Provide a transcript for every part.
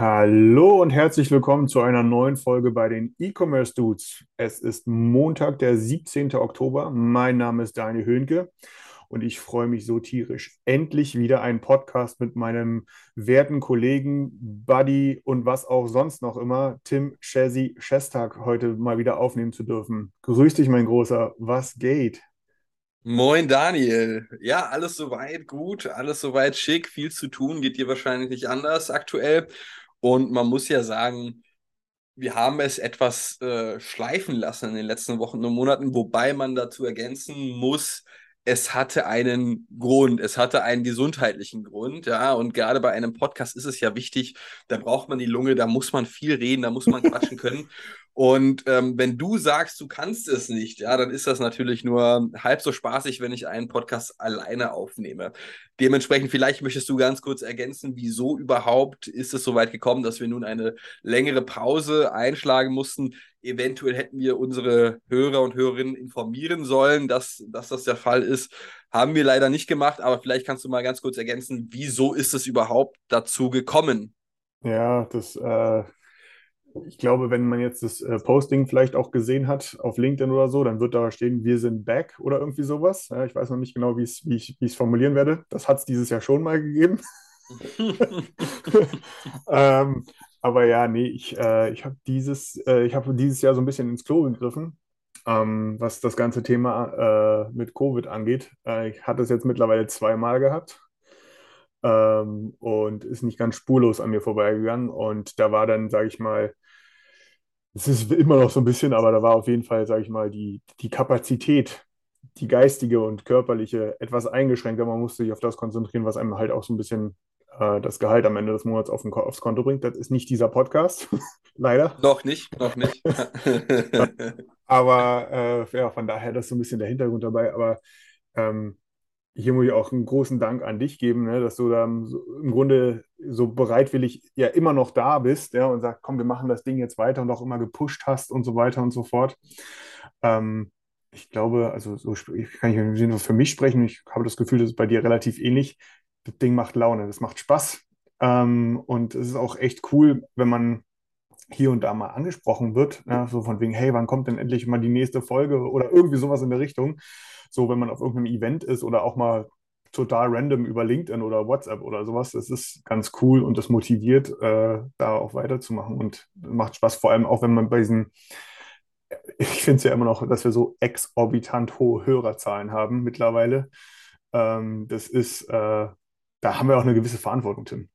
Hallo und herzlich willkommen zu einer neuen Folge bei den E-Commerce Dudes. Es ist Montag, der 17. Oktober. Mein Name ist Daniel Höhnke und ich freue mich so tierisch, endlich wieder einen Podcast mit meinem werten Kollegen, Buddy und was auch sonst noch immer, Tim Chessy Shestag, heute mal wieder aufnehmen zu dürfen. Grüß dich, mein Großer. Was geht? Moin Daniel. Ja, alles soweit gut, alles soweit schick, viel zu tun, geht dir wahrscheinlich nicht anders aktuell. Und man muss ja sagen, wir haben es etwas äh, schleifen lassen in den letzten Wochen und Monaten, wobei man dazu ergänzen muss, es hatte einen Grund, es hatte einen gesundheitlichen Grund, ja, und gerade bei einem Podcast ist es ja wichtig, da braucht man die Lunge, da muss man viel reden, da muss man quatschen können. Und ähm, wenn du sagst, du kannst es nicht, ja, dann ist das natürlich nur halb so spaßig, wenn ich einen Podcast alleine aufnehme. Dementsprechend, vielleicht möchtest du ganz kurz ergänzen, wieso überhaupt ist es so weit gekommen, dass wir nun eine längere Pause einschlagen mussten. Eventuell hätten wir unsere Hörer und Hörerinnen informieren sollen, dass, dass das der Fall ist. Haben wir leider nicht gemacht, aber vielleicht kannst du mal ganz kurz ergänzen, wieso ist es überhaupt dazu gekommen? Ja, das, äh, ich glaube, wenn man jetzt das äh, Posting vielleicht auch gesehen hat auf LinkedIn oder so, dann wird da stehen, wir sind back oder irgendwie sowas. Ich weiß noch nicht genau, wie ich, es formulieren werde. Das hat es dieses Jahr schon mal gegeben. ähm, aber ja, nee, ich, äh, ich habe dieses, äh, ich habe dieses Jahr so ein bisschen ins Klo gegriffen, ähm, was das ganze Thema äh, mit Covid angeht. Äh, ich hatte es jetzt mittlerweile zweimal gehabt ähm, und ist nicht ganz spurlos an mir vorbeigegangen. Und da war dann, sage ich mal, es ist immer noch so ein bisschen, aber da war auf jeden Fall, sage ich mal, die, die Kapazität, die geistige und körperliche etwas eingeschränkt. Man musste sich auf das konzentrieren, was einem halt auch so ein bisschen äh, das Gehalt am Ende des Monats auf den, aufs Konto bringt. Das ist nicht dieser Podcast, leider. noch nicht, noch nicht. Aber äh, ja, von daher, das ist so ein bisschen der Hintergrund dabei. Aber ähm, hier muss ich auch einen großen Dank an dich geben, ne, dass du da im Grunde so bereitwillig ja immer noch da bist, ja, und sagst, komm, wir machen das Ding jetzt weiter und auch immer gepusht hast und so weiter und so fort. Ähm, ich glaube, also so kann ich für mich sprechen, ich habe das Gefühl, das ist bei dir relativ ähnlich. Das Ding macht Laune, das macht Spaß. Ähm, und es ist auch echt cool, wenn man hier und da mal angesprochen wird, ja, so von wegen, hey, wann kommt denn endlich mal die nächste Folge oder irgendwie sowas in der Richtung. So, wenn man auf irgendeinem Event ist oder auch mal total random über LinkedIn oder WhatsApp oder sowas, das ist ganz cool und das motiviert, äh, da auch weiterzumachen und macht Spaß, vor allem auch wenn man bei diesen, ich finde es ja immer noch, dass wir so exorbitant hohe Hörerzahlen haben mittlerweile. Ähm, das ist, äh, da haben wir auch eine gewisse Verantwortung, Tim.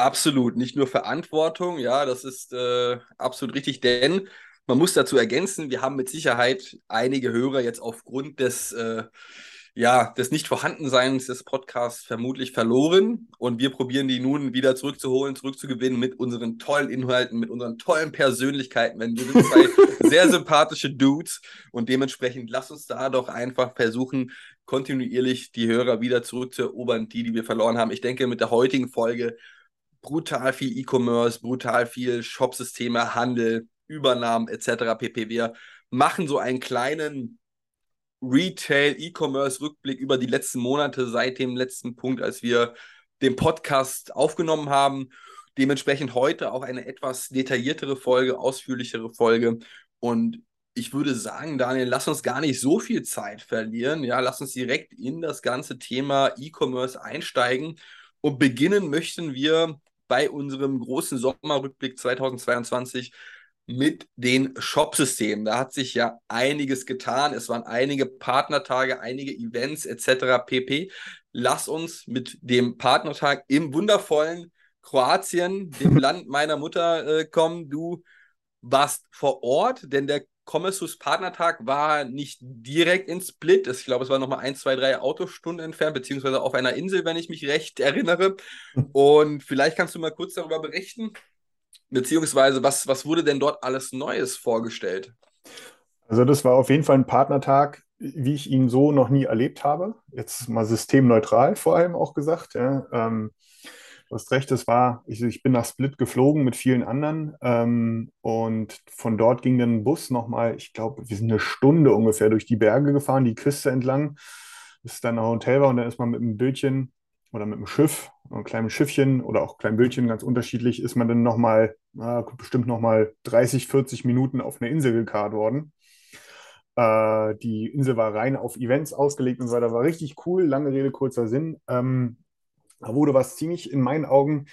Absolut, nicht nur Verantwortung, ja, das ist äh, absolut richtig, denn man muss dazu ergänzen, wir haben mit Sicherheit einige Hörer jetzt aufgrund des, äh, ja, des Nicht-Vorhandenseins des Podcasts vermutlich verloren und wir probieren die nun wieder zurückzuholen, zurückzugewinnen mit unseren tollen Inhalten, mit unseren tollen Persönlichkeiten, wenn wir sind zwei sehr sympathische Dudes und dementsprechend lass uns da doch einfach versuchen, kontinuierlich die Hörer wieder zurückzuerobern, die, die wir verloren haben. Ich denke, mit der heutigen Folge brutal viel E-Commerce, brutal viel Shopsysteme, Handel, Übernahmen etc. pp. Wir machen so einen kleinen Retail-E-Commerce-Rückblick über die letzten Monate seit dem letzten Punkt, als wir den Podcast aufgenommen haben. Dementsprechend heute auch eine etwas detailliertere Folge, ausführlichere Folge. Und ich würde sagen, Daniel, lass uns gar nicht so viel Zeit verlieren. Ja, lass uns direkt in das ganze Thema E-Commerce einsteigen. Und beginnen möchten wir bei unserem großen Sommerrückblick 2022 mit den Shopsystemen. Da hat sich ja einiges getan. Es waren einige Partnertage, einige Events etc. pp. Lass uns mit dem Partnertag im wundervollen Kroatien, dem Land meiner Mutter, äh, kommen. Du warst vor Ort, denn der Commerce Partnertag war nicht direkt in Split. Ich glaube, es war nochmal ein, zwei, drei Autostunden entfernt, beziehungsweise auf einer Insel, wenn ich mich recht erinnere. Und vielleicht kannst du mal kurz darüber berichten, beziehungsweise was, was wurde denn dort alles Neues vorgestellt? Also das war auf jeden Fall ein Partnertag, wie ich ihn so noch nie erlebt habe. Jetzt mal systemneutral vor allem auch gesagt. Ja. Ähm, du hast recht, es war, ich, ich, bin nach Split geflogen mit vielen anderen ähm, und von dort ging dann ein Bus nochmal, ich glaube, wir sind eine Stunde ungefähr durch die Berge gefahren, die Küste entlang, bis dann ein Hotel war und dann ist man mit einem Bötchen oder mit einem Schiff, einem kleinen Schiffchen oder auch kleinem Bötchen, ganz unterschiedlich, ist man dann nochmal, äh, bestimmt nochmal 30, 40 Minuten auf eine Insel gekarrt worden. Äh, die Insel war rein auf Events ausgelegt und so weiter, war richtig cool, lange Rede, kurzer Sinn. Ähm, da wurde was ziemlich in meinen Augen,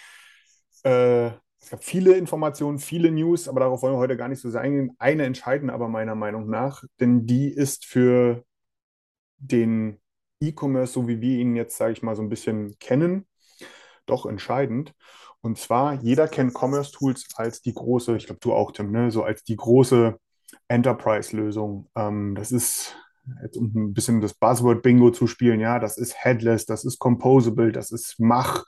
äh, es gab viele Informationen, viele News, aber darauf wollen wir heute gar nicht so sein. Eine entscheidende aber meiner Meinung nach, denn die ist für den E-Commerce, so wie wir ihn jetzt, sage ich mal, so ein bisschen kennen, doch entscheidend. Und zwar, jeder kennt Commerce Tools als die große, ich glaube du auch, Tim, ne? so als die große Enterprise-Lösung. Ähm, das ist, jetzt um ein bisschen das Buzzword-Bingo zu spielen, ja, das ist Headless, das ist Composable, das ist Mach.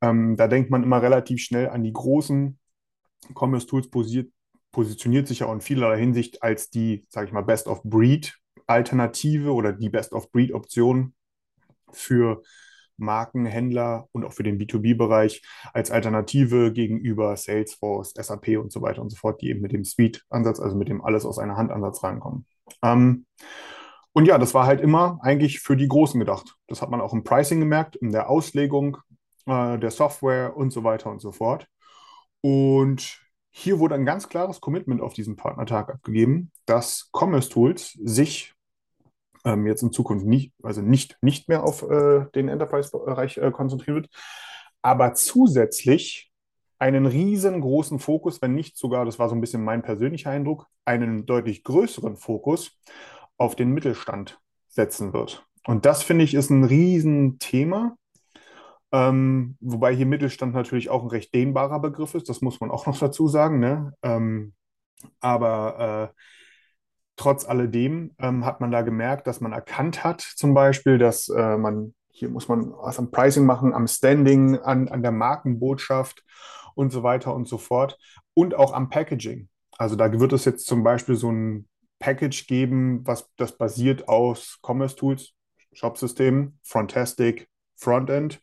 Ähm, da denkt man immer relativ schnell an die großen Commerce Tools posiert, positioniert sich ja in vielerlei Hinsicht als die, sage ich mal, Best-of-Breed Alternative oder die Best-of-Breed-Option für Markenhändler und auch für den B2B-Bereich als Alternative gegenüber Salesforce, SAP und so weiter und so fort, die eben mit dem Suite-Ansatz, also mit dem alles aus einer Hand-Ansatz reinkommen. Ähm, und ja, das war halt immer eigentlich für die Großen gedacht. Das hat man auch im Pricing gemerkt, in der Auslegung äh, der Software und so weiter und so fort. Und hier wurde ein ganz klares Commitment auf diesem Partnertag abgegeben, dass Commerce Tools sich ähm, jetzt in Zukunft nicht, also nicht, nicht mehr auf äh, den Enterprise-Bereich äh, konzentrieren wird, aber zusätzlich einen riesengroßen Fokus, wenn nicht sogar, das war so ein bisschen mein persönlicher Eindruck, einen deutlich größeren Fokus auf den Mittelstand setzen wird. Und das finde ich ist ein Riesenthema. Ähm, wobei hier Mittelstand natürlich auch ein recht dehnbarer Begriff ist, das muss man auch noch dazu sagen. Ne? Ähm, aber äh, trotz alledem ähm, hat man da gemerkt, dass man erkannt hat, zum Beispiel, dass äh, man, hier muss man was am Pricing machen, am Standing, an, an der Markenbotschaft und so weiter und so fort und auch am Packaging. Also da wird es jetzt zum Beispiel so ein Package geben, was das basiert aus Commerce Tools, Shopsystemen, Frontastic, Frontend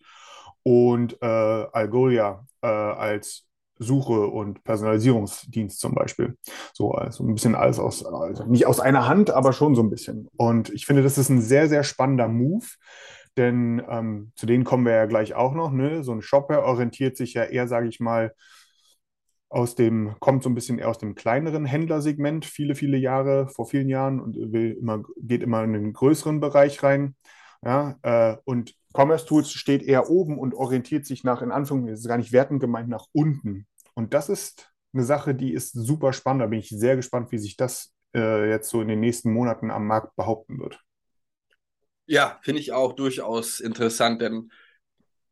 und äh, Algolia äh, als Suche und Personalisierungsdienst zum Beispiel. So, also ein bisschen alles aus, also nicht aus einer Hand, aber schon so ein bisschen. Und ich finde, das ist ein sehr, sehr spannender Move, denn ähm, zu denen kommen wir ja gleich auch noch. Ne? So ein Shopper orientiert sich ja eher, sage ich mal, aus dem, kommt so ein bisschen eher aus dem kleineren Händlersegment, viele, viele Jahre, vor vielen Jahren und will immer, geht immer in den größeren Bereich rein. Ja, äh, und Commerce Tools steht eher oben und orientiert sich nach, in Anführungszeichen, das ist gar nicht wertend gemeint, nach unten. Und das ist eine Sache, die ist super spannend. Da bin ich sehr gespannt, wie sich das äh, jetzt so in den nächsten Monaten am Markt behaupten wird. Ja, finde ich auch durchaus interessant, denn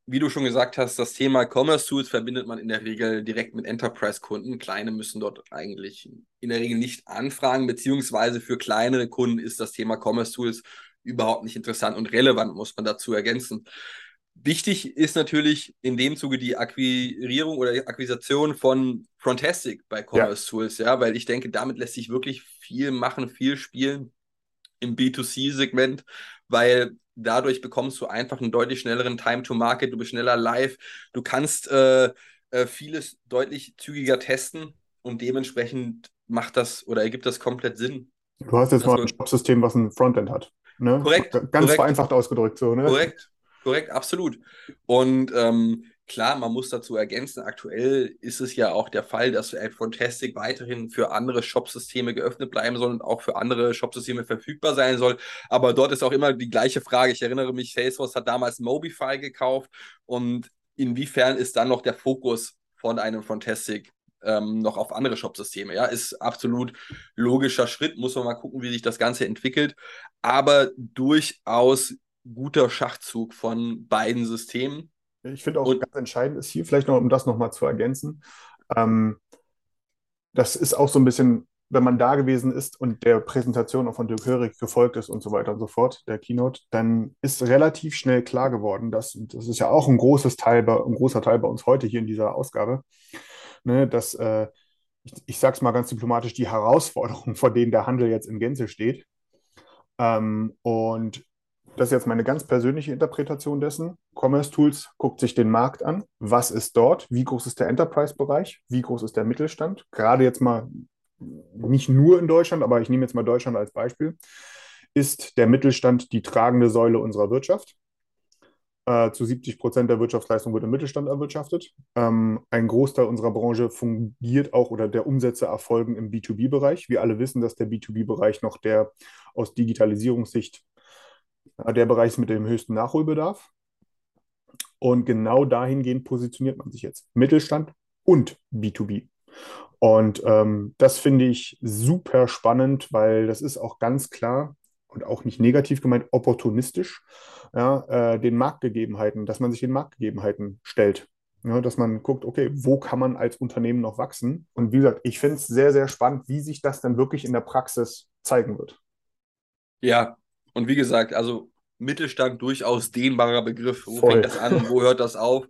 wie du schon gesagt hast, das Thema Commerce Tools verbindet man in der Regel direkt mit Enterprise-Kunden. Kleine müssen dort eigentlich in der Regel nicht anfragen, beziehungsweise für kleinere Kunden ist das Thema Commerce Tools überhaupt nicht interessant und relevant, muss man dazu ergänzen. Wichtig ist natürlich in dem Zuge die Akquirierung oder die Akquisition von Frontastic bei Commerce ja. Tools, ja, weil ich denke, damit lässt sich wirklich viel machen, viel spielen im B2C-Segment, weil dadurch bekommst du einfach einen deutlich schnelleren Time to Market, du bist schneller live, du kannst äh, äh, vieles deutlich zügiger testen und dementsprechend macht das oder ergibt das komplett Sinn. Du hast jetzt mal ein Shop-System, was ein Frontend hat. Ne? Korrekt. Ganz korrekt. vereinfacht ausgedrückt so, ne? Korrekt, korrekt, absolut. Und ähm, klar, man muss dazu ergänzen, aktuell ist es ja auch der Fall, dass Fantastic weiterhin für andere Shopsysteme geöffnet bleiben soll und auch für andere Shopsysteme verfügbar sein soll. Aber dort ist auch immer die gleiche Frage. Ich erinnere mich, Salesforce hat damals Mobify gekauft und inwiefern ist dann noch der Fokus von einem Fantastic ähm, noch auf andere Shopsysteme. Ja, ist absolut logischer Schritt. Muss man mal gucken, wie sich das Ganze entwickelt. Aber durchaus guter Schachzug von beiden Systemen. Ich finde auch Und, ganz entscheidend ist hier, vielleicht noch, um das nochmal zu ergänzen, ähm, das ist auch so ein bisschen wenn man da gewesen ist und der Präsentation auch von Dirk Hörig gefolgt ist und so weiter und so fort, der Keynote, dann ist relativ schnell klar geworden, dass, und das ist ja auch ein großes Teil, bei, ein großer Teil bei uns heute hier in dieser Ausgabe, ne, dass, äh, ich, ich sage es mal ganz diplomatisch, die Herausforderungen, vor denen der Handel jetzt in Gänze steht. Ähm, und das ist jetzt meine ganz persönliche Interpretation dessen. Commerce Tools guckt sich den Markt an. Was ist dort? Wie groß ist der Enterprise-Bereich? Wie groß ist der Mittelstand? Gerade jetzt mal nicht nur in Deutschland, aber ich nehme jetzt mal Deutschland als Beispiel. Ist der Mittelstand die tragende Säule unserer Wirtschaft? Äh, zu 70 Prozent der Wirtschaftsleistung wird im Mittelstand erwirtschaftet. Ähm, ein Großteil unserer Branche fungiert auch oder der Umsätze erfolgen im B2B-Bereich. Wir alle wissen, dass der B2B-Bereich noch der aus Digitalisierungssicht der Bereich ist mit dem höchsten Nachholbedarf. Und genau dahingehend positioniert man sich jetzt. Mittelstand und B2B. Und ähm, das finde ich super spannend, weil das ist auch ganz klar und auch nicht negativ gemeint, opportunistisch, ja, äh, den Marktgegebenheiten, dass man sich den Marktgegebenheiten stellt. Ja, dass man guckt, okay, wo kann man als Unternehmen noch wachsen? Und wie gesagt, ich finde es sehr, sehr spannend, wie sich das dann wirklich in der Praxis zeigen wird. Ja, und wie gesagt, also Mittelstand durchaus dehnbarer Begriff. Wo Voll. fängt das an? Wo hört das auf?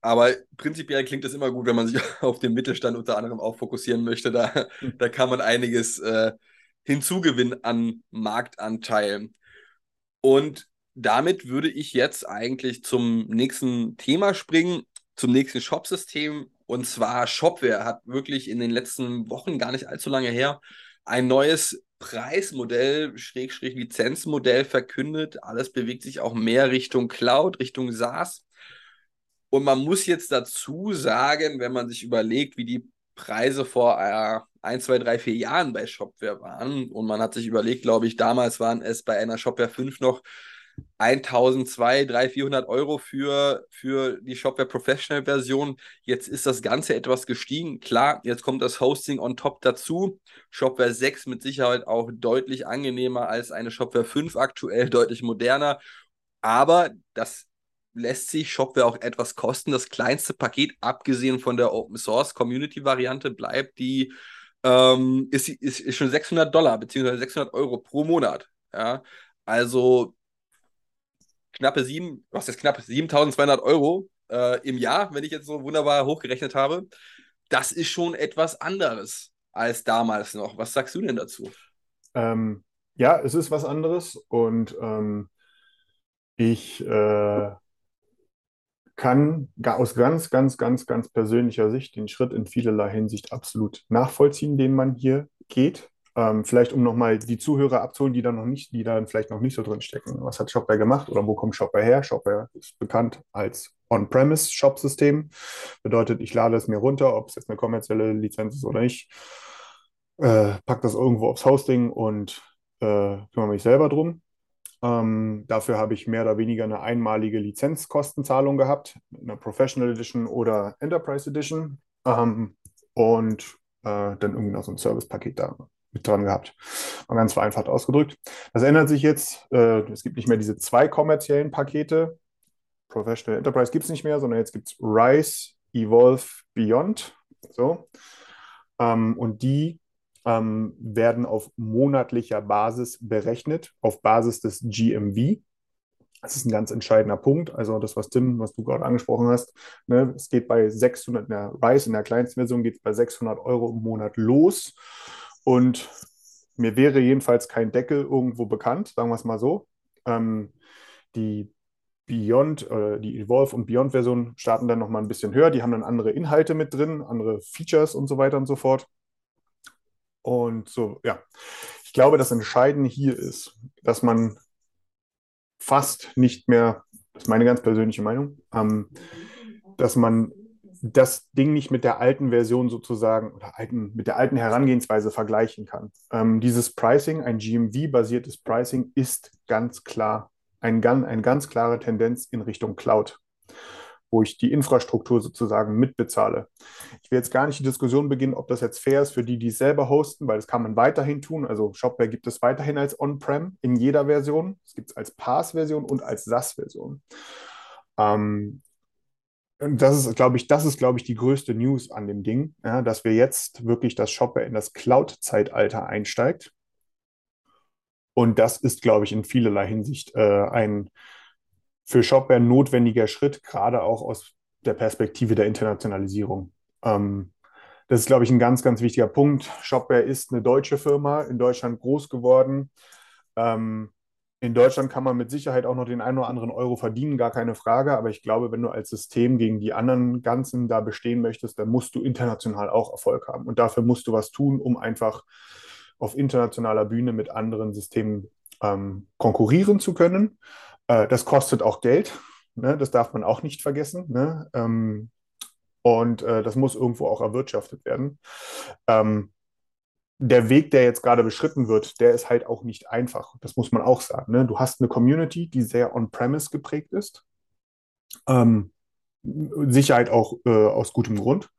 Aber prinzipiell klingt es immer gut, wenn man sich auf den Mittelstand unter anderem auch fokussieren möchte. Da, da kann man einiges äh, hinzugewinnen an Marktanteil. Und damit würde ich jetzt eigentlich zum nächsten Thema springen, zum nächsten Shopsystem. Und zwar Shopware hat wirklich in den letzten Wochen, gar nicht allzu lange her, ein neues Preismodell, Schrägstrich Lizenzmodell verkündet. Alles bewegt sich auch mehr Richtung Cloud, Richtung SaaS. Und man muss jetzt dazu sagen, wenn man sich überlegt, wie die Preise vor äh, ein, zwei, drei, vier Jahren bei Shopware waren, und man hat sich überlegt, glaube ich, damals waren es bei einer Shopware 5 noch 1200, 300, 400 Euro für, für die Shopware Professional Version. Jetzt ist das Ganze etwas gestiegen. Klar, jetzt kommt das Hosting on top dazu. Shopware 6 mit Sicherheit auch deutlich angenehmer als eine Shopware 5 aktuell, deutlich moderner. Aber das lässt sich Shopware auch etwas kosten. Das kleinste Paket, abgesehen von der Open Source Community Variante, bleibt die, ähm, ist, ist, ist schon 600 Dollar beziehungsweise 600 Euro pro Monat. Ja, also knappe sieben, was ist knapp 7200 Euro äh, im Jahr, wenn ich jetzt so wunderbar hochgerechnet habe. Das ist schon etwas anderes als damals noch. Was sagst du denn dazu? Ähm, ja, es ist was anderes und ähm, ich äh, kann aus ganz, ganz, ganz, ganz persönlicher Sicht den Schritt in vielerlei Hinsicht absolut nachvollziehen, den man hier geht. Ähm, vielleicht um nochmal die Zuhörer abzuholen, die da noch nicht, die da vielleicht noch nicht so drin stecken. Was hat Shopware gemacht oder wo kommt Shopware her? Shopware ist bekannt als On-Premise-Shop-System. Bedeutet, ich lade es mir runter, ob es jetzt eine kommerzielle Lizenz ist oder nicht, äh, pack das irgendwo aufs Hosting und äh, kümmere mich selber drum. Ähm, dafür habe ich mehr oder weniger eine einmalige Lizenzkostenzahlung gehabt, eine Professional Edition oder Enterprise Edition ähm, und äh, dann irgendwie noch so ein Servicepaket da mit dran gehabt. Mal ganz vereinfacht ausgedrückt. Das ändert sich jetzt. Äh, es gibt nicht mehr diese zwei kommerziellen Pakete. Professional Enterprise gibt es nicht mehr, sondern jetzt gibt es Rise, Evolve, Beyond. So. Ähm, und die ähm, werden auf monatlicher Basis berechnet, auf Basis des GMV. Das ist ein ganz entscheidender Punkt. Also das, was Tim, was du gerade angesprochen hast, ne, es geht bei 600, in der Rise, in der kleinsten Version geht es bei 600 Euro im Monat los. Und mir wäre jedenfalls kein Deckel irgendwo bekannt, sagen wir es mal so. Ähm, die Beyond, äh, die Evolve und Beyond-Version starten dann nochmal ein bisschen höher. Die haben dann andere Inhalte mit drin, andere Features und so weiter und so fort. Und so, ja. Ich glaube, das Entscheidende hier ist, dass man fast nicht mehr, das ist meine ganz persönliche Meinung, ähm, dass man das Ding nicht mit der alten Version sozusagen oder alten, mit der alten Herangehensweise vergleichen kann. Ähm, dieses Pricing, ein GMV-basiertes Pricing, ist ganz klar ein, eine ganz klare Tendenz in Richtung Cloud, wo ich die Infrastruktur sozusagen mitbezahle. Ich will jetzt gar nicht die Diskussion beginnen, ob das jetzt fair ist für die, die es selber hosten, weil das kann man weiterhin tun. Also Shopware gibt es weiterhin als On-Prem in jeder Version. Es gibt es als PaaS-Version und als SaaS-Version. Ähm, das ist, glaube ich, das ist, glaube ich, die größte News an dem Ding, ja, dass wir jetzt wirklich das Shopware in das Cloud-Zeitalter einsteigt. Und das ist, glaube ich, in vielerlei Hinsicht äh, ein für Shopware notwendiger Schritt, gerade auch aus der Perspektive der Internationalisierung. Ähm, das ist, glaube ich, ein ganz, ganz wichtiger Punkt. Shopware ist eine deutsche Firma, in Deutschland groß geworden. Ähm, in Deutschland kann man mit Sicherheit auch noch den einen oder anderen Euro verdienen, gar keine Frage. Aber ich glaube, wenn du als System gegen die anderen Ganzen da bestehen möchtest, dann musst du international auch Erfolg haben. Und dafür musst du was tun, um einfach auf internationaler Bühne mit anderen Systemen ähm, konkurrieren zu können. Äh, das kostet auch Geld. Ne? Das darf man auch nicht vergessen. Ne? Ähm, und äh, das muss irgendwo auch erwirtschaftet werden. Ähm, der Weg, der jetzt gerade beschritten wird, der ist halt auch nicht einfach. Das muss man auch sagen. Ne? Du hast eine Community, die sehr on-premise geprägt ist. Ähm, Sicherheit auch äh, aus gutem Grund.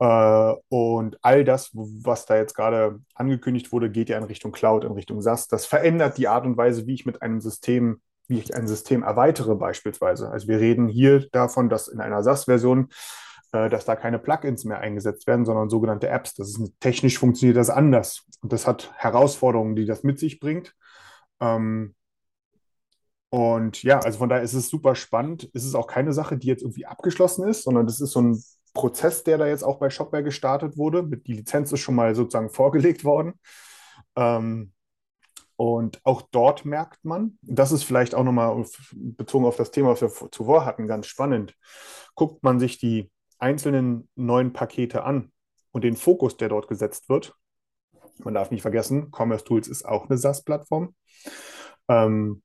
Äh, und all das, was da jetzt gerade angekündigt wurde, geht ja in Richtung Cloud, in Richtung SaaS. Das verändert die Art und Weise, wie ich mit einem System, wie ich ein System erweitere beispielsweise. Also wir reden hier davon, dass in einer SaaS-Version dass da keine Plugins mehr eingesetzt werden, sondern sogenannte Apps. Das ist technisch funktioniert das anders. Und das hat Herausforderungen, die das mit sich bringt. Ähm, und ja, also von daher ist es super spannend. Es ist auch keine Sache, die jetzt irgendwie abgeschlossen ist, sondern das ist so ein Prozess, der da jetzt auch bei Shopware gestartet wurde. Die Lizenz ist schon mal sozusagen vorgelegt worden. Ähm, und auch dort merkt man, das ist vielleicht auch nochmal bezogen auf das Thema, was wir zuvor hatten, ganz spannend. Guckt man sich die einzelnen neuen Pakete an und den Fokus, der dort gesetzt wird. Man darf nicht vergessen, Commerce Tools ist auch eine SaaS-Plattform. Ähm,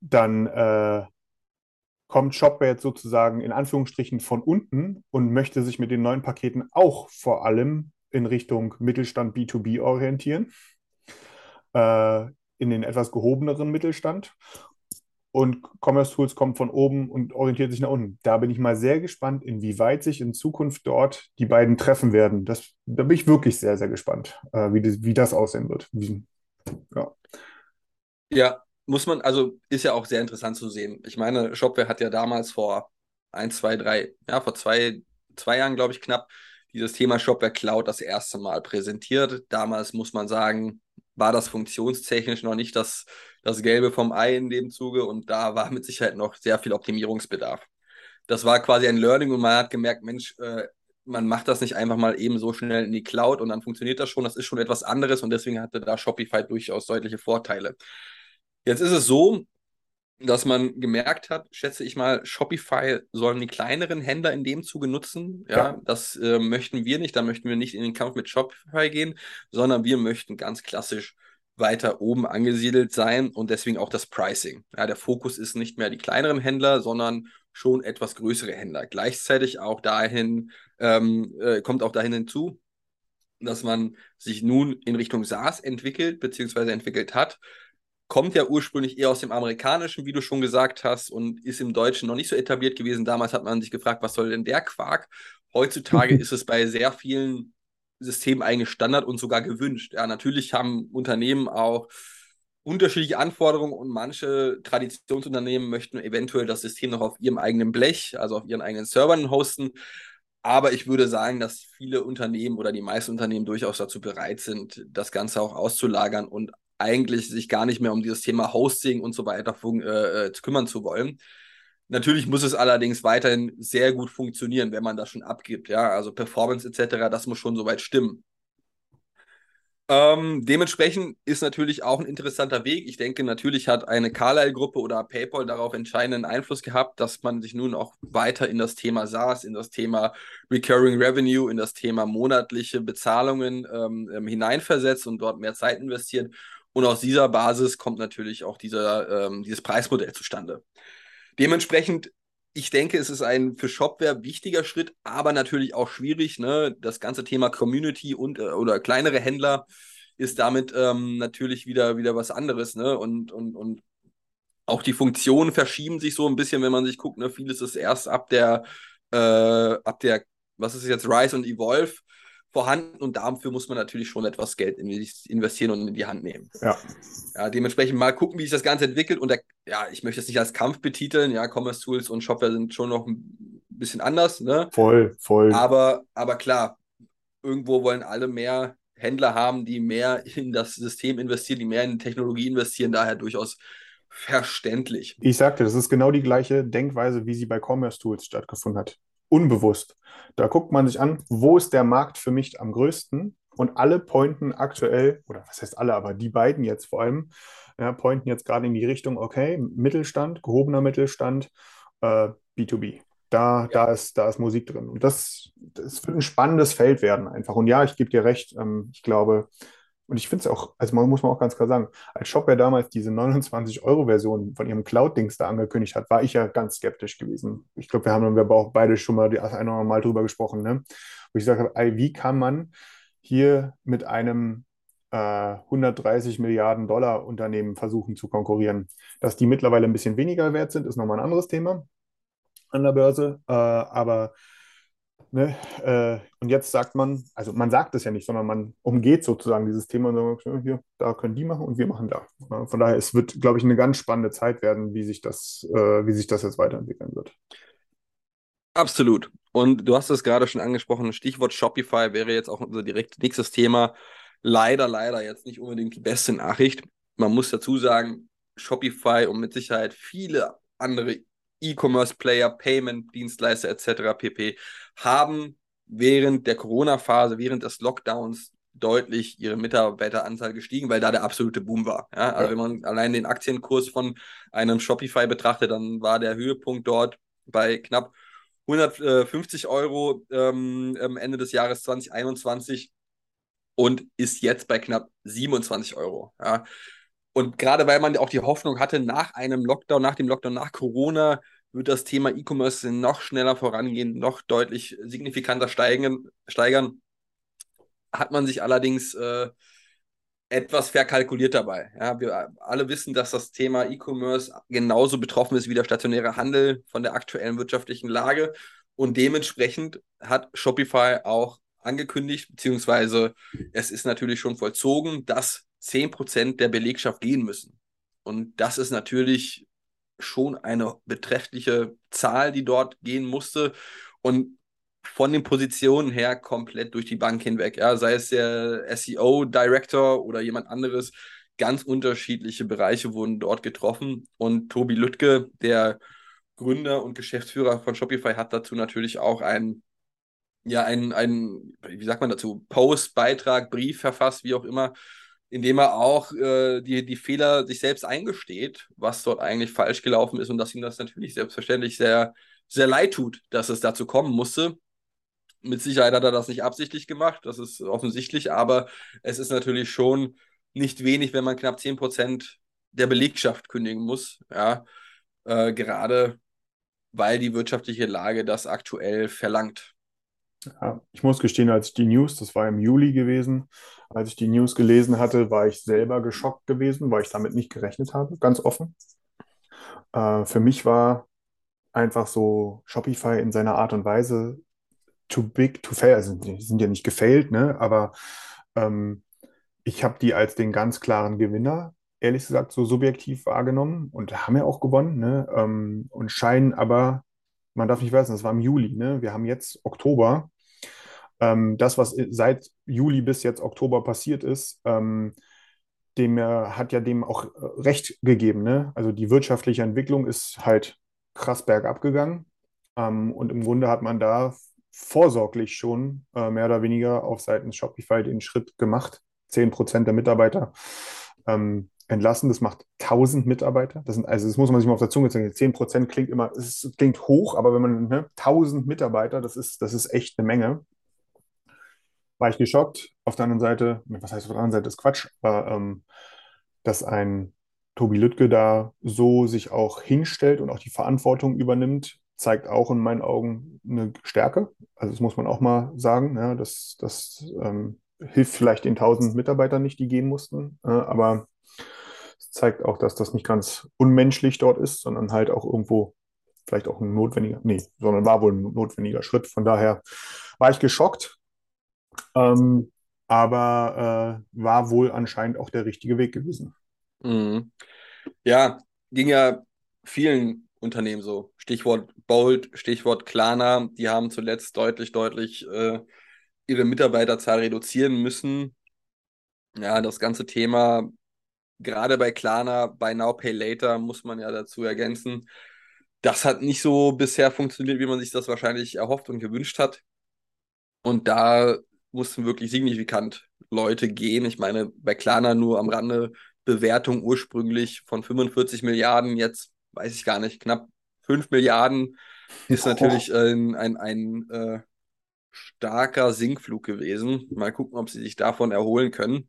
dann äh, kommt Shopware jetzt sozusagen in Anführungsstrichen von unten und möchte sich mit den neuen Paketen auch vor allem in Richtung Mittelstand B2B orientieren, äh, in den etwas gehobeneren Mittelstand und Commerce Tools kommt von oben und orientiert sich nach unten. Da bin ich mal sehr gespannt, inwieweit sich in Zukunft dort die beiden treffen werden. Das, da bin ich wirklich sehr, sehr gespannt, äh, wie, das, wie das aussehen wird. Wie, ja. ja, muss man, also ist ja auch sehr interessant zu sehen. Ich meine, Shopware hat ja damals vor ein, zwei, drei, ja, vor zwei, zwei Jahren, glaube ich, knapp, dieses Thema Shopware Cloud das erste Mal präsentiert. Damals muss man sagen, war das funktionstechnisch noch nicht das, das Gelbe vom Ei in dem Zuge und da war mit Sicherheit noch sehr viel Optimierungsbedarf. Das war quasi ein Learning und man hat gemerkt, Mensch, äh, man macht das nicht einfach mal eben so schnell in die Cloud und dann funktioniert das schon. Das ist schon etwas anderes und deswegen hatte da Shopify durchaus deutliche Vorteile. Jetzt ist es so, dass man gemerkt hat, schätze ich mal, Shopify sollen die kleineren Händler in dem Zuge nutzen. Ja, ja. das äh, möchten wir nicht. Da möchten wir nicht in den Kampf mit Shopify gehen, sondern wir möchten ganz klassisch weiter oben angesiedelt sein und deswegen auch das Pricing. Ja, der Fokus ist nicht mehr die kleineren Händler, sondern schon etwas größere Händler. Gleichzeitig auch dahin, ähm, äh, kommt auch dahin hinzu, dass man sich nun in Richtung SaaS entwickelt, beziehungsweise entwickelt hat kommt ja ursprünglich eher aus dem Amerikanischen, wie du schon gesagt hast, und ist im Deutschen noch nicht so etabliert gewesen. Damals hat man sich gefragt, was soll denn der Quark? Heutzutage ist es bei sehr vielen Systemen eigentlich Standard und sogar gewünscht. Ja, natürlich haben Unternehmen auch unterschiedliche Anforderungen und manche Traditionsunternehmen möchten eventuell das System noch auf ihrem eigenen Blech, also auf ihren eigenen Servern hosten. Aber ich würde sagen, dass viele Unternehmen oder die meisten Unternehmen durchaus dazu bereit sind, das Ganze auch auszulagern und eigentlich sich gar nicht mehr um dieses Thema Hosting und so weiter äh, äh kümmern zu wollen. Natürlich muss es allerdings weiterhin sehr gut funktionieren, wenn man das schon abgibt. Ja, also Performance etc., das muss schon soweit stimmen. Ähm, dementsprechend ist natürlich auch ein interessanter Weg. Ich denke, natürlich hat eine Carlyle-Gruppe oder PayPal darauf entscheidenden Einfluss gehabt, dass man sich nun auch weiter in das Thema SaaS, in das Thema Recurring Revenue, in das Thema monatliche Bezahlungen ähm, ähm hineinversetzt und dort mehr Zeit investiert. Und aus dieser Basis kommt natürlich auch dieser, ähm, dieses Preismodell zustande. Dementsprechend, ich denke, es ist ein für Shopware wichtiger Schritt, aber natürlich auch schwierig. Ne? Das ganze Thema Community und äh, oder kleinere Händler ist damit ähm, natürlich wieder, wieder was anderes. Ne? Und, und, und auch die Funktionen verschieben sich so ein bisschen, wenn man sich guckt. Ne? Vieles ist erst ab der, äh, ab der, was ist jetzt, Rise und Evolve vorhanden und dafür muss man natürlich schon etwas Geld investieren und in die Hand nehmen. Ja. ja dementsprechend mal gucken, wie sich das Ganze entwickelt und der, ja, ich möchte es nicht als Kampf betiteln, ja, Commerce Tools und Shopware sind schon noch ein bisschen anders, ne? Voll, voll. Aber, aber klar, irgendwo wollen alle mehr Händler haben, die mehr in das System investieren, die mehr in Technologie investieren, daher durchaus verständlich. Ich sagte, das ist genau die gleiche Denkweise, wie sie bei Commerce Tools stattgefunden hat. Unbewusst. Da guckt man sich an, wo ist der Markt für mich am größten? Und alle pointen aktuell, oder was heißt alle, aber die beiden jetzt vor allem, ja, pointen jetzt gerade in die Richtung, okay, Mittelstand, gehobener Mittelstand, äh, B2B. Da, ja. da, ist, da ist Musik drin. Und das, das wird ein spannendes Feld werden einfach. Und ja, ich gebe dir recht, ähm, ich glaube, und ich finde es auch, also muss man auch ganz klar sagen, als Shopware damals diese 29-Euro-Version von ihrem Cloud-Dings da angekündigt hat, war ich ja ganz skeptisch gewesen. Ich glaube, wir haben wir aber auch beide schon mal die ein oder Mal drüber gesprochen, ne? Wo ich habe, wie kann man hier mit einem äh, 130 Milliarden Dollar Unternehmen versuchen zu konkurrieren? Dass die mittlerweile ein bisschen weniger wert sind, ist nochmal ein anderes Thema an der Börse. Äh, aber Ne? Äh, und jetzt sagt man, also man sagt es ja nicht, sondern man umgeht sozusagen dieses Thema und sagt, hier, da können die machen und wir machen da. Von daher, es wird, glaube ich, eine ganz spannende Zeit werden, wie sich das, äh, wie sich das jetzt weiterentwickeln wird. Absolut. Und du hast es gerade schon angesprochen, Stichwort Shopify wäre jetzt auch unser direkt nächstes Thema. Leider, leider jetzt nicht unbedingt die beste Nachricht. Man muss dazu sagen, Shopify und mit Sicherheit viele andere E-Commerce-Player, Payment-Dienstleister etc. pp. haben während der Corona-Phase, während des Lockdowns deutlich ihre Mitarbeiteranzahl gestiegen, weil da der absolute Boom war. Ja, also ja. wenn man allein den Aktienkurs von einem Shopify betrachtet, dann war der Höhepunkt dort bei knapp 150 Euro ähm, am Ende des Jahres 2021 und ist jetzt bei knapp 27 Euro. Ja. Und gerade weil man auch die Hoffnung hatte, nach einem Lockdown, nach dem Lockdown, nach Corona, wird das Thema E-Commerce noch schneller vorangehen, noch deutlich signifikanter steigen, steigern, hat man sich allerdings äh, etwas verkalkuliert dabei. Ja, wir alle wissen, dass das Thema E-Commerce genauso betroffen ist wie der stationäre Handel von der aktuellen wirtschaftlichen Lage. Und dementsprechend hat Shopify auch angekündigt, beziehungsweise es ist natürlich schon vollzogen, dass 10% der Belegschaft gehen müssen. Und das ist natürlich schon eine beträchtliche Zahl, die dort gehen musste. Und von den Positionen her komplett durch die Bank hinweg. Ja, sei es der SEO-Director oder jemand anderes. Ganz unterschiedliche Bereiche wurden dort getroffen. Und Tobi Lüttke, der Gründer und Geschäftsführer von Shopify, hat dazu natürlich auch einen, ja, einen, einen wie sagt man dazu, Post, Beitrag, Brief verfasst, wie auch immer, indem er auch äh, die, die Fehler sich selbst eingesteht, was dort eigentlich falsch gelaufen ist und dass ihm das natürlich selbstverständlich sehr, sehr leid tut, dass es dazu kommen musste. Mit Sicherheit hat er das nicht absichtlich gemacht, das ist offensichtlich, aber es ist natürlich schon nicht wenig, wenn man knapp 10% der Belegschaft kündigen muss. Ja, äh, gerade weil die wirtschaftliche Lage das aktuell verlangt. Ja, ich muss gestehen, als ich die News, das war im Juli gewesen, als ich die News gelesen hatte, war ich selber geschockt gewesen, weil ich damit nicht gerechnet habe, ganz offen. Äh, für mich war einfach so Shopify in seiner Art und Weise too big to fail. Also, die sind ja nicht gefailt, ne? aber ähm, ich habe die als den ganz klaren Gewinner, ehrlich gesagt, so subjektiv wahrgenommen und haben ja auch gewonnen ne? Ähm, und scheinen aber, man darf nicht vergessen, das war im Juli, ne? wir haben jetzt Oktober ähm, das, was seit Juli bis jetzt Oktober passiert ist, ähm, dem er hat ja dem auch äh, recht gegeben. Ne? Also die wirtschaftliche Entwicklung ist halt krass bergab gegangen. Ähm, und im Grunde hat man da vorsorglich schon äh, mehr oder weniger auf Seiten Shopify den Schritt gemacht. 10% der Mitarbeiter ähm, entlassen. Das macht 1000 Mitarbeiter. Das sind, also das muss man sich mal auf der Zunge zeigen. 10% klingt immer, es klingt hoch, aber wenn man ne, 1000 Mitarbeiter, das ist, das ist echt eine Menge war ich geschockt. Auf der anderen Seite, was heißt auf der anderen Seite, ist Quatsch, aber ähm, dass ein Tobi Lüttke da so sich auch hinstellt und auch die Verantwortung übernimmt, zeigt auch in meinen Augen eine Stärke. Also das muss man auch mal sagen. Ja, das das ähm, hilft vielleicht den tausend Mitarbeitern nicht, die gehen mussten, äh, aber zeigt auch, dass das nicht ganz unmenschlich dort ist, sondern halt auch irgendwo vielleicht auch ein notwendiger, nee, sondern war wohl ein notwendiger Schritt. Von daher war ich geschockt, ähm, aber äh, war wohl anscheinend auch der richtige Weg gewesen. Mhm. Ja, ging ja vielen Unternehmen so. Stichwort Bold, Stichwort Klarna. Die haben zuletzt deutlich, deutlich äh, ihre Mitarbeiterzahl reduzieren müssen. Ja, das ganze Thema, gerade bei Klarna, bei Now Pay Later, muss man ja dazu ergänzen. Das hat nicht so bisher funktioniert, wie man sich das wahrscheinlich erhofft und gewünscht hat. Und da mussten wirklich signifikant Leute gehen. Ich meine, bei Klarna nur am Rande Bewertung ursprünglich von 45 Milliarden, jetzt weiß ich gar nicht, knapp 5 Milliarden ist natürlich ein, ein, ein äh, starker Sinkflug gewesen. Mal gucken, ob sie sich davon erholen können.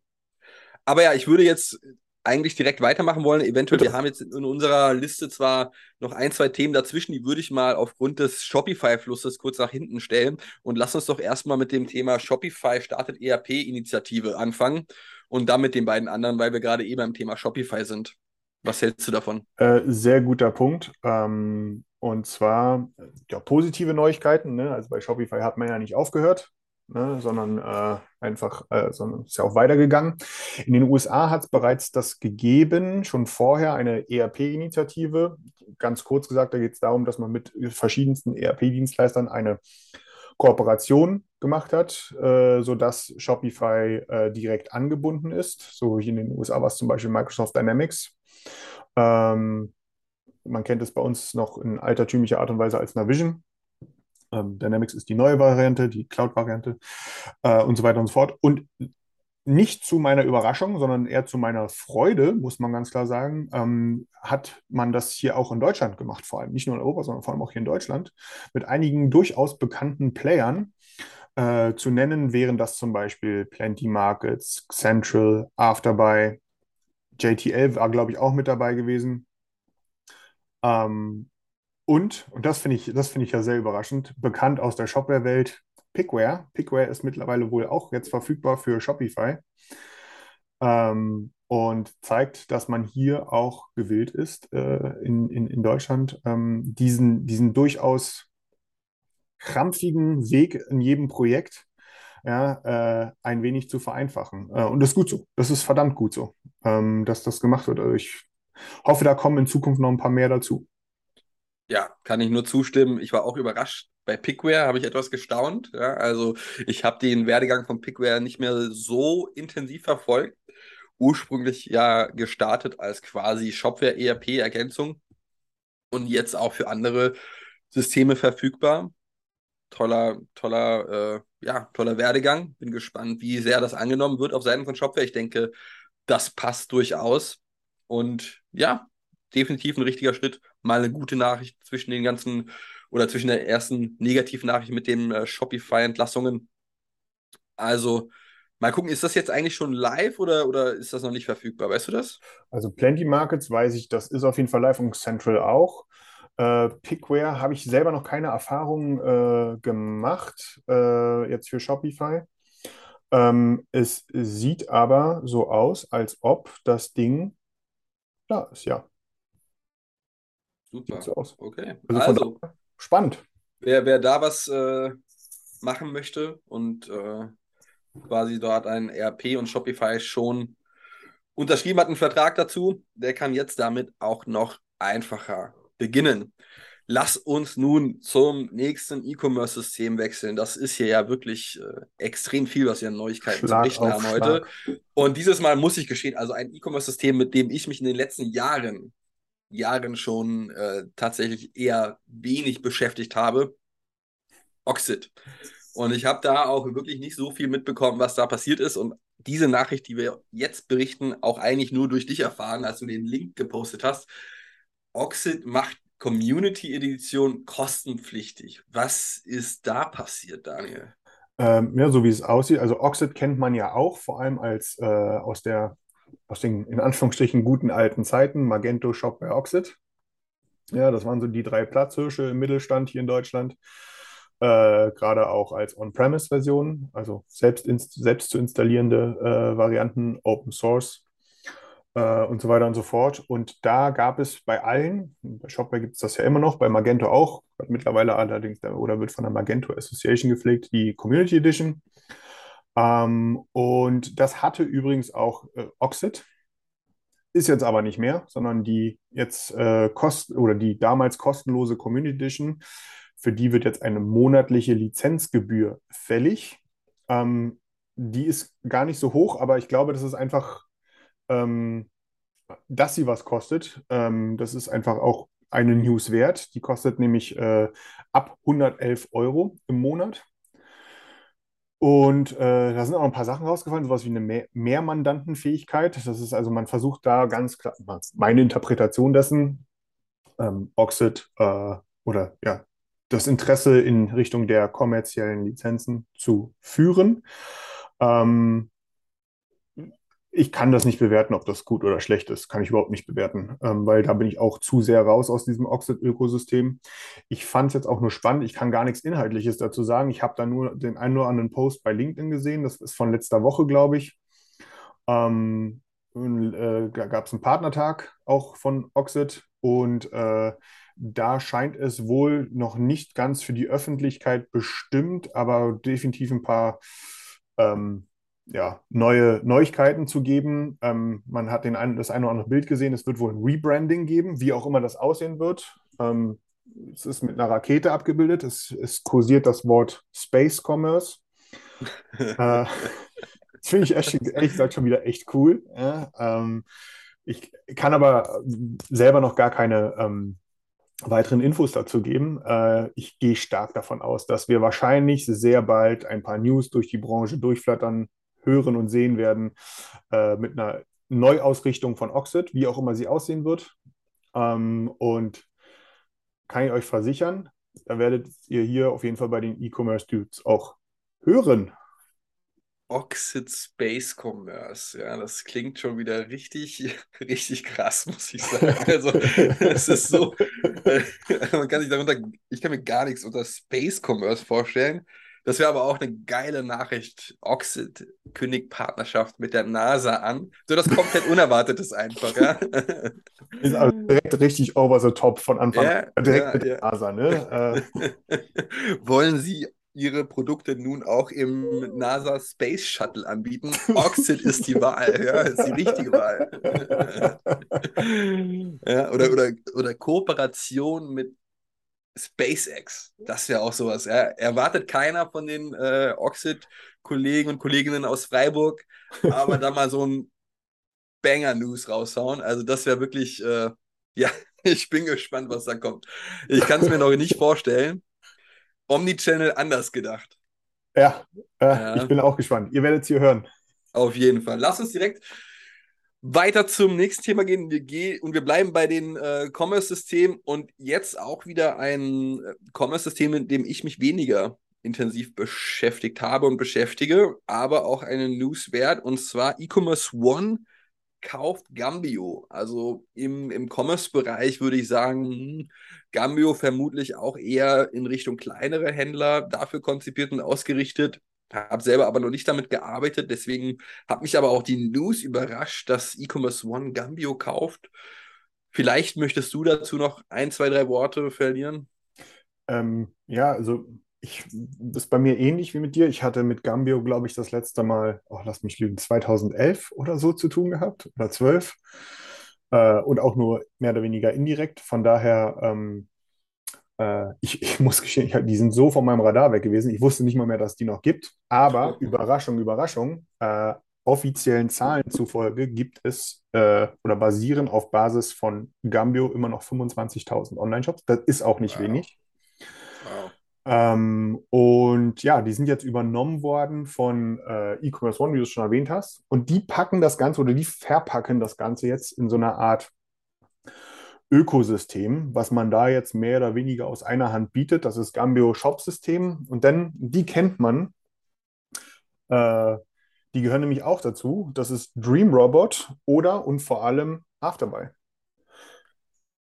Aber ja, ich würde jetzt eigentlich direkt weitermachen wollen. Eventuell, wir haben jetzt in unserer Liste zwar noch ein, zwei Themen dazwischen, die würde ich mal aufgrund des Shopify-Flusses kurz nach hinten stellen. Und lass uns doch erstmal mit dem Thema Shopify startet ERP-Initiative anfangen und dann mit den beiden anderen, weil wir gerade eben beim Thema Shopify sind. Was hältst du davon? Äh, sehr guter Punkt. Ähm, und zwar ja, positive Neuigkeiten. Ne? Also bei Shopify hat man ja nicht aufgehört ne, sondern äh, einfach, äh, sondern ist ja auch weitergegangen. In den USA hat es bereits das gegeben, schon vorher eine ERP-Initiative. Ganz kurz gesagt, da geht es darum, dass man mit verschiedensten ERP-Dienstleistern eine Kooperation gemacht hat, äh, sodass Shopify äh, direkt angebunden ist. So hier in den USA war es zum Beispiel Microsoft Dynamics. Ähm, man kennt es bei uns noch in altertümlicher Art und Weise als Navision. Ähm, Dynamics ist die neue Variante, die Cloud-Variante äh, und so weiter und so fort. Und nicht zu meiner Überraschung, sondern eher zu meiner Freude, muss man ganz klar sagen, ähm, hat man das hier auch in Deutschland gemacht, vor allem nicht nur in Europa, sondern vor allem auch hier in Deutschland, mit einigen durchaus bekannten Playern. Äh, zu nennen wären das zum Beispiel Plenty Markets, Central, Afterbuy, JTL war, glaube ich, auch mit dabei gewesen. Ähm, und, und das finde ich, das ich ja sehr überraschend, bekannt aus der Shopware-Welt, Pickware. Pickware ist mittlerweile wohl auch jetzt verfügbar für Shopify. Ähm, und zeigt, dass man hier auch gewillt ist, äh, in, in, in Deutschland ähm, diesen, diesen durchaus krampfigen Weg in jedem Projekt ja, äh, ein wenig zu vereinfachen. Äh, und das ist gut so. Das ist verdammt gut so, ähm, dass das gemacht wird. Also ich hoffe, da kommen in Zukunft noch ein paar mehr dazu. Ja, kann ich nur zustimmen. Ich war auch überrascht. Bei Pickware habe ich etwas gestaunt. Ja, also ich habe den Werdegang von Pickware nicht mehr so intensiv verfolgt. Ursprünglich ja gestartet als quasi Shopware-ERP-Ergänzung und jetzt auch für andere Systeme verfügbar. Toller, toller, äh, ja, toller Werdegang. Bin gespannt, wie sehr das angenommen wird auf Seiten von Shopware. Ich denke, das passt durchaus. Und ja, definitiv ein richtiger Schritt. Mal eine gute Nachricht zwischen den ganzen oder zwischen der ersten negativen Nachricht mit den äh, Shopify-Entlassungen. Also, mal gucken, ist das jetzt eigentlich schon live oder, oder ist das noch nicht verfügbar? Weißt du das? Also, Plenty Markets weiß ich, das ist auf jeden Fall live und Central auch. Äh, Pickware habe ich selber noch keine Erfahrung äh, gemacht, äh, jetzt für Shopify. Ähm, es sieht aber so aus, als ob das Ding da ist, ja. Super. so aus. Okay. Also, Also, daher, spannend. wer, wer da was äh, machen möchte und äh, quasi dort ein ERP und Shopify schon unterschrieben hat, einen Vertrag dazu, der kann jetzt damit auch noch einfacher beginnen. Lass uns nun zum nächsten E-Commerce-System wechseln. Das ist hier ja wirklich äh, extrem viel, was wir an Neuigkeiten zu Schlag berichten auf haben heute. Schlag. Und dieses Mal muss ich gestehen, also ein E-Commerce-System, mit dem ich mich in den letzten Jahren, Jahren schon äh, tatsächlich eher wenig beschäftigt habe, Oxid. Und ich habe da auch wirklich nicht so viel mitbekommen, was da passiert ist. Und diese Nachricht, die wir jetzt berichten, auch eigentlich nur durch dich erfahren, als du den Link gepostet hast. Oxid macht Community Edition kostenpflichtig. Was ist da passiert, Daniel? Ähm, ja, so wie es aussieht. Also Oxid kennt man ja auch, vor allem als äh, aus der, aus den in Anführungsstrichen guten alten Zeiten, Magento, Shopware, Oxid. Ja, das waren so die drei Platzhirsche im Mittelstand hier in Deutschland. Äh, gerade auch als On-Premise-Version, also selbst, selbst zu installierende äh, Varianten, Open Source äh, und so weiter und so fort. Und da gab es bei allen, bei Shopware gibt es das ja immer noch, bei Magento auch, mittlerweile allerdings oder wird von der Magento Association gepflegt, die Community Edition. Ähm, und das hatte übrigens auch äh, Oxid. ist jetzt aber nicht mehr, sondern die jetzt äh, kost oder die damals kostenlose Community Edition, für die wird jetzt eine monatliche Lizenzgebühr fällig. Ähm, die ist gar nicht so hoch, aber ich glaube, das ist einfach, ähm, dass sie was kostet. Ähm, das ist einfach auch eine News wert. Die kostet nämlich äh, ab 111 Euro im Monat. Und äh, da sind auch ein paar Sachen rausgefallen, sowas wie eine Mehr Mehrmandantenfähigkeit. Das ist also, man versucht da ganz klar, meine Interpretation dessen, ähm, Oxid äh, oder ja, das Interesse in Richtung der kommerziellen Lizenzen zu führen. Ähm, ich kann das nicht bewerten, ob das gut oder schlecht ist. Kann ich überhaupt nicht bewerten, ähm, weil da bin ich auch zu sehr raus aus diesem Oxid-Ökosystem. Ich fand es jetzt auch nur spannend. Ich kann gar nichts Inhaltliches dazu sagen. Ich habe da nur den einen oder anderen Post bei LinkedIn gesehen. Das ist von letzter Woche, glaube ich. Ähm, äh, gab es einen Partnertag auch von Oxid und äh, da scheint es wohl noch nicht ganz für die Öffentlichkeit bestimmt, aber definitiv ein paar ähm, ja, neue Neuigkeiten zu geben. Ähm, man hat den ein, das eine oder andere Bild gesehen. Es wird wohl ein Rebranding geben, wie auch immer das aussehen wird. Ähm, es ist mit einer Rakete abgebildet. Es, es kursiert das Wort Space Commerce. äh, das finde ich echt, ehrlich gesagt schon wieder echt cool. Ja, ähm, ich kann aber selber noch gar keine ähm, weiteren Infos dazu geben. Äh, ich gehe stark davon aus, dass wir wahrscheinlich sehr bald ein paar News durch die Branche durchflattern hören und sehen werden äh, mit einer Neuausrichtung von Oxid, wie auch immer sie aussehen wird. Ähm, und kann ich euch versichern, da werdet ihr hier auf jeden Fall bei den E-Commerce Dudes auch hören. Oxid Space Commerce, ja, das klingt schon wieder richtig, richtig krass, muss ich sagen. Also, es ist so, man kann sich darunter, ich kann mir gar nichts unter Space Commerce vorstellen. Das wäre aber auch eine geile Nachricht. Oxid kündigt Partnerschaft mit der NASA an. So das komplett Unerwartetes einfach, ja. Ist also direkt richtig over the top von Anfang an. Ja, direkt ja, mit der NASA, ne? Wollen Sie ihre Produkte nun auch im NASA Space Shuttle anbieten. Oxid ist die Wahl, ja, ist die richtige Wahl. ja, oder, oder, oder Kooperation mit SpaceX, das wäre auch sowas. Ja. Erwartet keiner von den äh, Oxid-Kollegen und Kolleginnen aus Freiburg, aber da mal so ein Banger-News raushauen. Also das wäre wirklich, äh, ja, ich bin gespannt, was da kommt. Ich kann es mir noch nicht vorstellen. Omnichannel anders gedacht. Ja, äh, ja, ich bin auch gespannt. Ihr werdet es hier hören. Auf jeden Fall. Lass uns direkt weiter zum nächsten Thema gehen. Wir gehen und wir bleiben bei den äh, Commerce-Systemen und jetzt auch wieder ein äh, Commerce-System, mit dem ich mich weniger intensiv beschäftigt habe und beschäftige, aber auch eine News wert und zwar E-Commerce One kauft Gambio. Also im, im Commerce-Bereich würde ich sagen, hm, Gambio vermutlich auch eher in Richtung kleinere Händler dafür konzipiert und ausgerichtet habe selber aber noch nicht damit gearbeitet, deswegen hat mich aber auch die News überrascht, dass E-Commerce One Gambio kauft. Vielleicht möchtest du dazu noch ein, zwei, drei Worte verlieren? Ähm, ja, also ich, das ist bei mir ähnlich wie mit dir. Ich hatte mit Gambio, glaube ich, das letzte Mal, oh, lass mich lügen, 2011 oder so zu tun gehabt oder 12 äh, und auch nur mehr oder weniger indirekt. Von daher ähm, äh, ich, ich, muss gestehen, ich, die sind so von meinem Radar weg gewesen. Ich wusste nicht mal mehr, dass es die noch gibt. Aber Überraschung, Überraschung, äh, offiziellen Zahlen zufolge gibt es äh, oder basieren auf Basis von Gambio immer noch 25.000 Online-Shops. Das ist auch nicht wow. wenig. Wow. Ähm, und ja, die sind jetzt übernommen worden von äh, E-Commerce One, wie du es schon erwähnt hast. Und die packen das Ganze oder die verpacken das Ganze jetzt in so einer Art Ökosystem, was man da jetzt mehr oder weniger aus einer Hand bietet. Das ist Gambio Shop System. Und dann, die kennt man. Äh, die gehören nämlich auch dazu. Das ist Dream Robot oder und vor allem Afterbuy.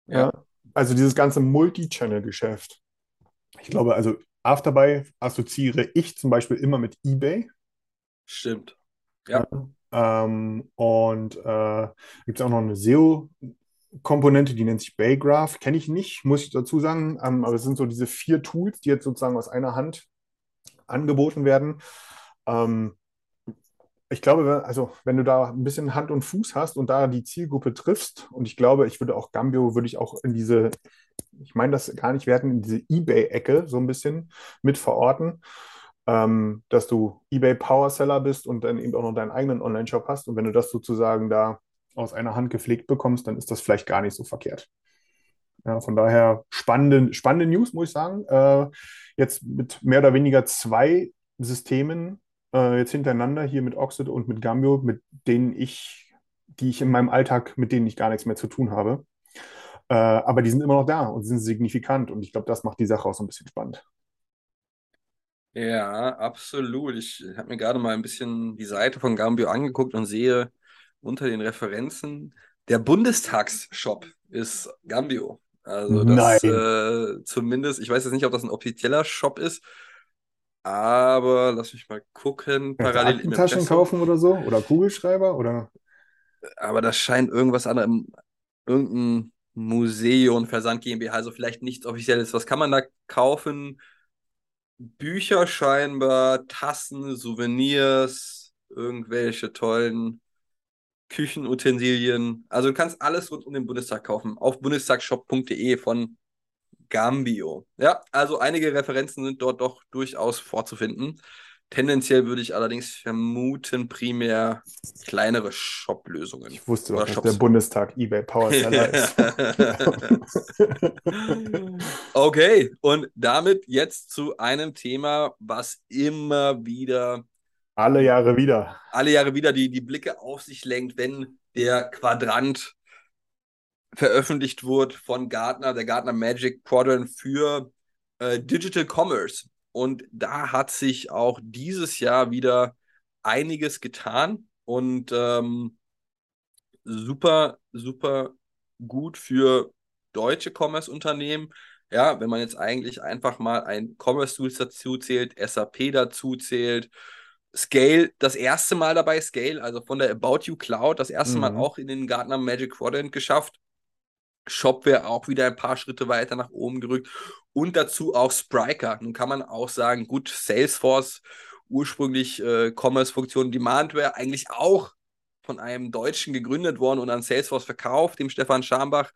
Ja. ja also dieses ganze Multi-Channel-Geschäft. Ich glaube, also Afterbuy assoziiere ich zum Beispiel immer mit eBay. Stimmt. Ja. ja ähm, und äh, gibt es auch noch eine SEO, Komponente, die nennt sich Baygraph, kenne ich nicht, muss ich dazu sagen. Ähm, aber es sind so diese vier Tools, die jetzt sozusagen aus einer Hand angeboten werden. Ähm, ich glaube, also wenn du da ein bisschen Hand und Fuß hast und da die Zielgruppe triffst, und ich glaube, ich würde auch Gambio, würde ich auch in diese, ich meine das gar nicht werten, in diese Ebay-Ecke so ein bisschen mit verorten, ähm, dass du Ebay Power Seller bist und dann eben auch noch deinen eigenen Online-Shop hast. Und wenn du das sozusagen da aus einer Hand gepflegt bekommst, dann ist das vielleicht gar nicht so verkehrt. Ja, von daher spannende, spannende News, muss ich sagen. Äh, jetzt mit mehr oder weniger zwei Systemen äh, jetzt hintereinander hier mit Oxid und mit Gambio, mit denen ich, die ich in meinem Alltag, mit denen ich gar nichts mehr zu tun habe. Äh, aber die sind immer noch da und sind signifikant und ich glaube, das macht die Sache auch so ein bisschen spannend. Ja, absolut. Ich habe mir gerade mal ein bisschen die Seite von Gambio angeguckt und sehe unter den Referenzen, der Bundestagsshop ist Gambio. Also das äh, zumindest, ich weiß jetzt nicht, ob das ein offizieller Shop ist, aber lass mich mal gucken. Parallel im Taschen kaufen oder so? Oder Kugelschreiber? Oder? Aber das scheint irgendwas anderes, irgendein Museum, Versand GmbH, also vielleicht nichts Offizielles. Was kann man da kaufen? Bücher scheinbar, Tassen, Souvenirs, irgendwelche tollen Küchenutensilien. Also du kannst alles rund um den Bundestag kaufen. Auf bundestagshop.de von Gambio. Ja, also einige Referenzen sind dort doch durchaus vorzufinden. Tendenziell würde ich allerdings vermuten, primär kleinere Shop-Lösungen. Ich wusste doch, dass Shops. der Bundestag eBay Power Seller ist. okay, und damit jetzt zu einem Thema, was immer wieder. Alle Jahre wieder. Alle Jahre wieder die, die Blicke auf sich lenkt, wenn der Quadrant veröffentlicht wurde von Gartner, der Gartner Magic Quadrant für äh, Digital Commerce. Und da hat sich auch dieses Jahr wieder einiges getan und ähm, super, super gut für deutsche Commerce-Unternehmen. Ja, wenn man jetzt eigentlich einfach mal ein Commerce-Tool dazu zählt, SAP dazu zählt, Scale das erste Mal dabei, Scale, also von der About You Cloud, das erste mhm. Mal auch in den Gartner Magic Quadrant geschafft. Shopware auch wieder ein paar Schritte weiter nach oben gerückt und dazu auch Spryker. Nun kann man auch sagen, gut, Salesforce, ursprünglich äh, Commerce-Funktion Demandware, eigentlich auch von einem Deutschen gegründet worden und an Salesforce verkauft, dem Stefan Schambach.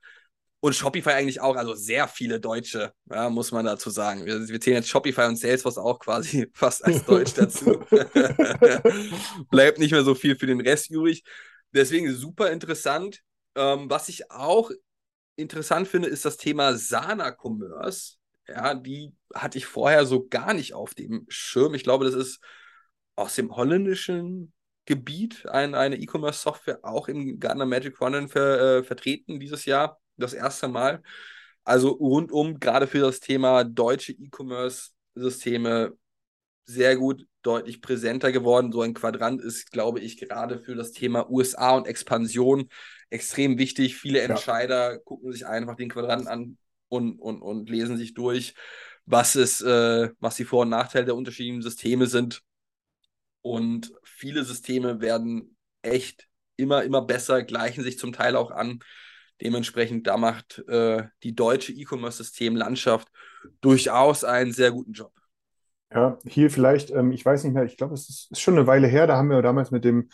Und Shopify eigentlich auch, also sehr viele Deutsche, ja, muss man dazu sagen. Wir, wir zählen jetzt Shopify und Salesforce auch quasi fast als Deutsch dazu. Bleibt nicht mehr so viel für den Rest übrig. Deswegen super interessant. Ähm, was ich auch interessant finde, ist das Thema Sana Commerce. Ja, die hatte ich vorher so gar nicht auf dem Schirm. Ich glaube, das ist aus dem holländischen Gebiet ein, eine E-Commerce-Software auch im Gartner Magic Quadrant ver, äh, vertreten dieses Jahr, das erste Mal. Also rundum, gerade für das Thema deutsche E-Commerce-Systeme, sehr gut, deutlich präsenter geworden. So ein Quadrant ist, glaube ich, gerade für das Thema USA und Expansion extrem wichtig. Viele Entscheider ja. gucken sich einfach den Quadranten an und, und, und lesen sich durch, was es, äh, was die Vor- und Nachteile der unterschiedlichen Systeme sind. Und viele Systeme werden echt immer, immer besser, gleichen sich zum Teil auch an. Dementsprechend, da macht äh, die deutsche E-Commerce-Systemlandschaft durchaus einen sehr guten Job. Ja, hier vielleicht, ähm, ich weiß nicht mehr, ich glaube, es ist, ist, schon eine Weile her, da haben wir damals mit dem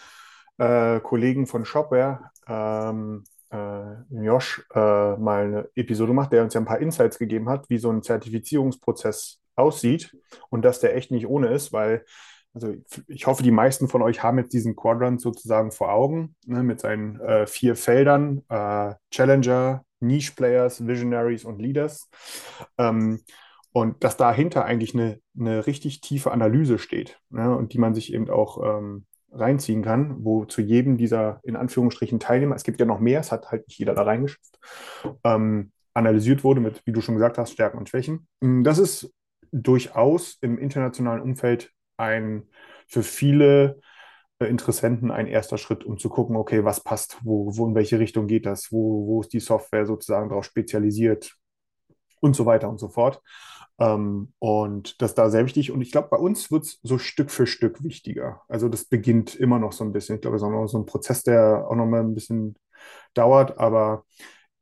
äh, Kollegen von Shopware, ähm, äh, Josh, äh, mal eine Episode gemacht, der uns ja ein paar Insights gegeben hat, wie so ein Zertifizierungsprozess aussieht und dass der echt nicht ohne ist, weil, also ich hoffe, die meisten von euch haben jetzt diesen Quadrant sozusagen vor Augen, ne, mit seinen äh, vier Feldern, äh, Challenger, Niche Players, Visionaries und Leaders. Ähm, und dass dahinter eigentlich eine, eine richtig tiefe Analyse steht ne, und die man sich eben auch ähm, reinziehen kann, wo zu jedem dieser in Anführungsstrichen Teilnehmer, es gibt ja noch mehr, es hat halt nicht jeder da reingeschafft, ähm, analysiert wurde mit, wie du schon gesagt hast, Stärken und Schwächen. Das ist durchaus im internationalen Umfeld ein für viele äh, Interessenten ein erster Schritt, um zu gucken, okay, was passt, wo, wo in welche Richtung geht das, wo, wo ist die Software sozusagen darauf spezialisiert und so weiter und so fort. Ähm, und das da sehr wichtig. Und ich glaube, bei uns wird es so Stück für Stück wichtiger. Also das beginnt immer noch so ein bisschen. Ich glaube, es ist auch noch so ein Prozess, der auch noch mal ein bisschen dauert. Aber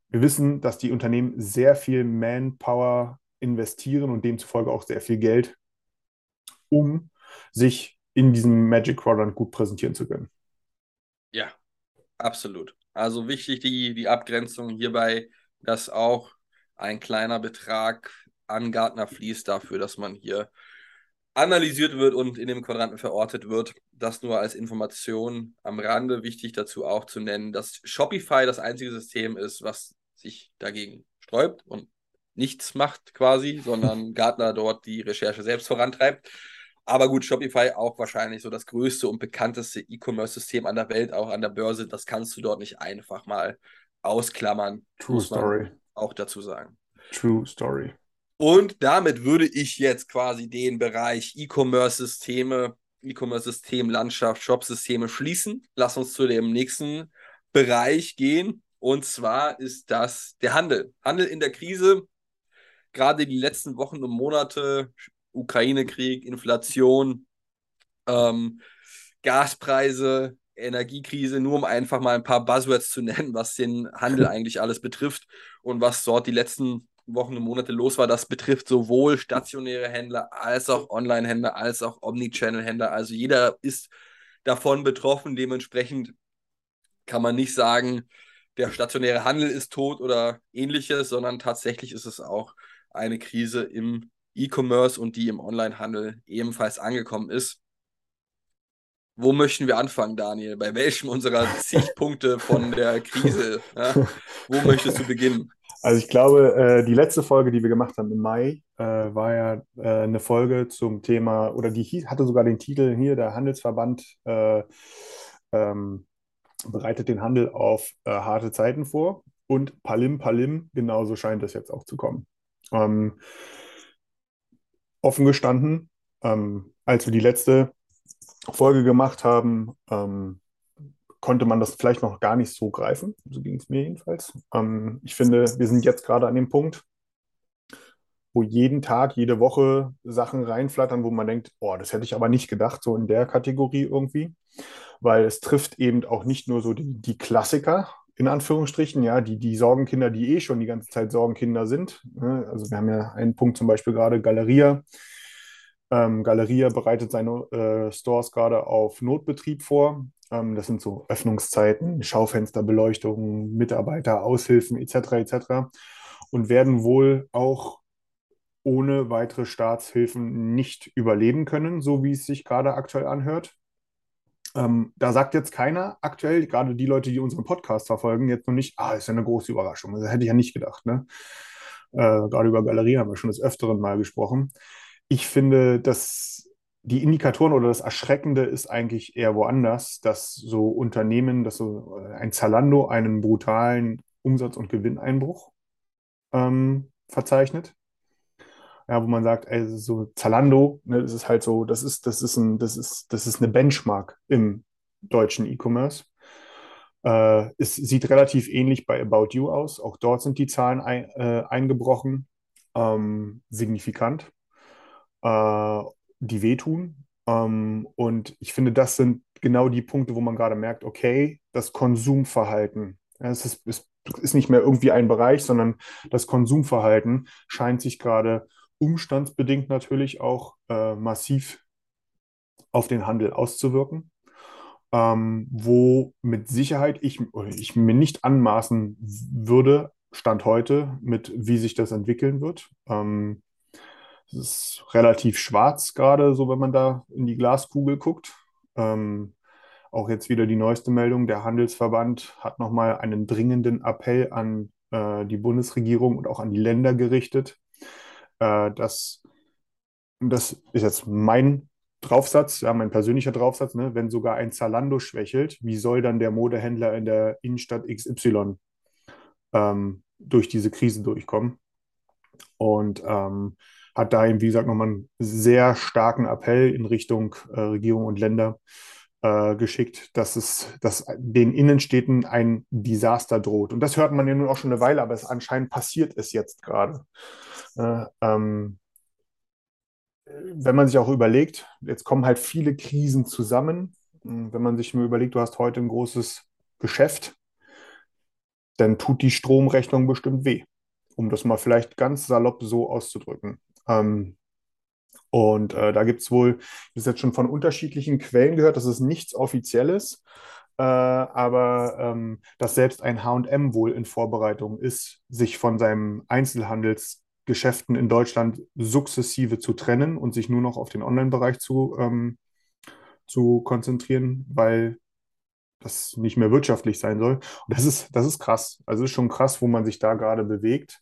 wir wissen, dass die Unternehmen sehr viel Manpower investieren und demzufolge auch sehr viel Geld, um sich in diesem Magic Quadrant gut präsentieren zu können. Ja, absolut. Also wichtig die, die Abgrenzung hierbei, dass auch ein kleiner Betrag an Gartner fließt dafür, dass man hier analysiert wird und in dem Quadranten verortet wird. Das nur als Information am Rande. Wichtig dazu auch zu nennen, dass Shopify das einzige System ist, was sich dagegen sträubt und nichts macht quasi, sondern Gartner dort die Recherche selbst vorantreibt. Aber gut, Shopify auch wahrscheinlich so das größte und bekannteste E-Commerce-System an der Welt, auch an der Börse. Das kannst du dort nicht einfach mal ausklammern. True Story. Auch dazu sagen. True Story. Und damit würde ich jetzt quasi den Bereich E-Commerce-Systeme, E-Commerce-System, Landschaft, Shop-Systeme schließen. Lass uns zu dem nächsten Bereich gehen. Und zwar ist das der Handel. Handel in der Krise. Gerade die letzten Wochen und Monate, Ukraine-Krieg, Inflation, ähm, Gaspreise, Energiekrise, nur um einfach mal ein paar Buzzwords zu nennen, was den Handel eigentlich alles betrifft und was dort die letzten Wochen und Monate los war. Das betrifft sowohl stationäre Händler als auch Online-Händler, als auch Omnichannel-Händler. Also jeder ist davon betroffen. Dementsprechend kann man nicht sagen, der stationäre Handel ist tot oder ähnliches, sondern tatsächlich ist es auch eine Krise im E-Commerce und die im Online-Handel ebenfalls angekommen ist. Wo möchten wir anfangen, Daniel? Bei welchem unserer zig Punkte von der Krise? Ja? Wo möchtest du beginnen? Also ich glaube, äh, die letzte Folge, die wir gemacht haben im Mai, äh, war ja äh, eine Folge zum Thema, oder die hatte sogar den Titel hier, der Handelsverband äh, ähm, bereitet den Handel auf äh, harte Zeiten vor. Und Palim Palim, genauso scheint es jetzt auch zu kommen. Ähm, offen gestanden, ähm, als wir die letzte Folge gemacht haben, ähm, konnte man das vielleicht noch gar nicht so greifen. So ging es mir jedenfalls. Ähm, ich finde, wir sind jetzt gerade an dem Punkt, wo jeden Tag, jede Woche Sachen reinflattern, wo man denkt, oh, das hätte ich aber nicht gedacht, so in der Kategorie irgendwie. Weil es trifft eben auch nicht nur so die, die Klassiker, in Anführungsstrichen, ja, die, die Sorgenkinder, die eh schon die ganze Zeit Sorgenkinder sind. Ne? Also wir haben ja einen Punkt zum Beispiel gerade Galeria. Ähm, Galeria bereitet seine äh, Stores gerade auf Notbetrieb vor. Ähm, das sind so Öffnungszeiten, Schaufensterbeleuchtung, Mitarbeiter, Aushilfen etc. etc. und werden wohl auch ohne weitere Staatshilfen nicht überleben können, so wie es sich gerade aktuell anhört. Ähm, da sagt jetzt keiner aktuell, gerade die Leute, die unseren Podcast verfolgen, jetzt noch nicht, ah, ist ja eine große Überraschung. Das hätte ich ja nicht gedacht. Ne? Äh, gerade über Galerie haben wir schon des Öfteren mal gesprochen. Ich finde, dass die Indikatoren oder das Erschreckende ist eigentlich eher woanders, dass so Unternehmen, dass so äh, ein Zalando einen brutalen Umsatz- und Gewinneinbruch ähm, verzeichnet. Ja, wo man sagt, ey, so Zalando, ne, das ist halt so, das ist, das ist ein, das ist, das ist eine Benchmark im deutschen E-Commerce. Äh, es sieht relativ ähnlich bei About You aus. Auch dort sind die Zahlen ein, äh, eingebrochen, ähm, signifikant. Äh, die wehtun. Ähm, und ich finde, das sind genau die Punkte, wo man gerade merkt, okay, das Konsumverhalten, es ist, es ist nicht mehr irgendwie ein Bereich, sondern das Konsumverhalten scheint sich gerade umstandsbedingt natürlich auch äh, massiv auf den Handel auszuwirken. Ähm, wo mit Sicherheit ich, ich mir nicht anmaßen würde, Stand heute, mit wie sich das entwickeln wird. Ähm, es ist relativ schwarz gerade, so wenn man da in die Glaskugel guckt. Ähm, auch jetzt wieder die neueste Meldung. Der Handelsverband hat nochmal einen dringenden Appell an äh, die Bundesregierung und auch an die Länder gerichtet. Äh, dass, das ist jetzt mein Draufsatz, ja, mein persönlicher Draufsatz, ne? wenn sogar ein Zalando schwächelt, wie soll dann der Modehändler in der Innenstadt XY ähm, durch diese Krise durchkommen? Und ähm, hat da eben, wie gesagt, nochmal einen sehr starken Appell in Richtung äh, Regierung und Länder äh, geschickt, dass es, dass den Innenstädten ein Desaster droht. Und das hört man ja nun auch schon eine Weile, aber es anscheinend passiert es jetzt gerade. Äh, ähm, wenn man sich auch überlegt, jetzt kommen halt viele Krisen zusammen. Hm, wenn man sich nur überlegt, du hast heute ein großes Geschäft, dann tut die Stromrechnung bestimmt weh, um das mal vielleicht ganz salopp so auszudrücken. Ähm, Und äh, da gibt es wohl, das ist jetzt schon von unterschiedlichen Quellen gehört, das ist nichts Offizielles, äh, aber ähm, dass selbst ein HM wohl in Vorbereitung ist, sich von seinem Einzelhandelsgeschäften in Deutschland sukzessive zu trennen und sich nur noch auf den Online-Bereich zu, ähm, zu konzentrieren, weil das nicht mehr wirtschaftlich sein soll. Und das ist, das ist krass. Also ist schon krass, wo man sich da gerade bewegt.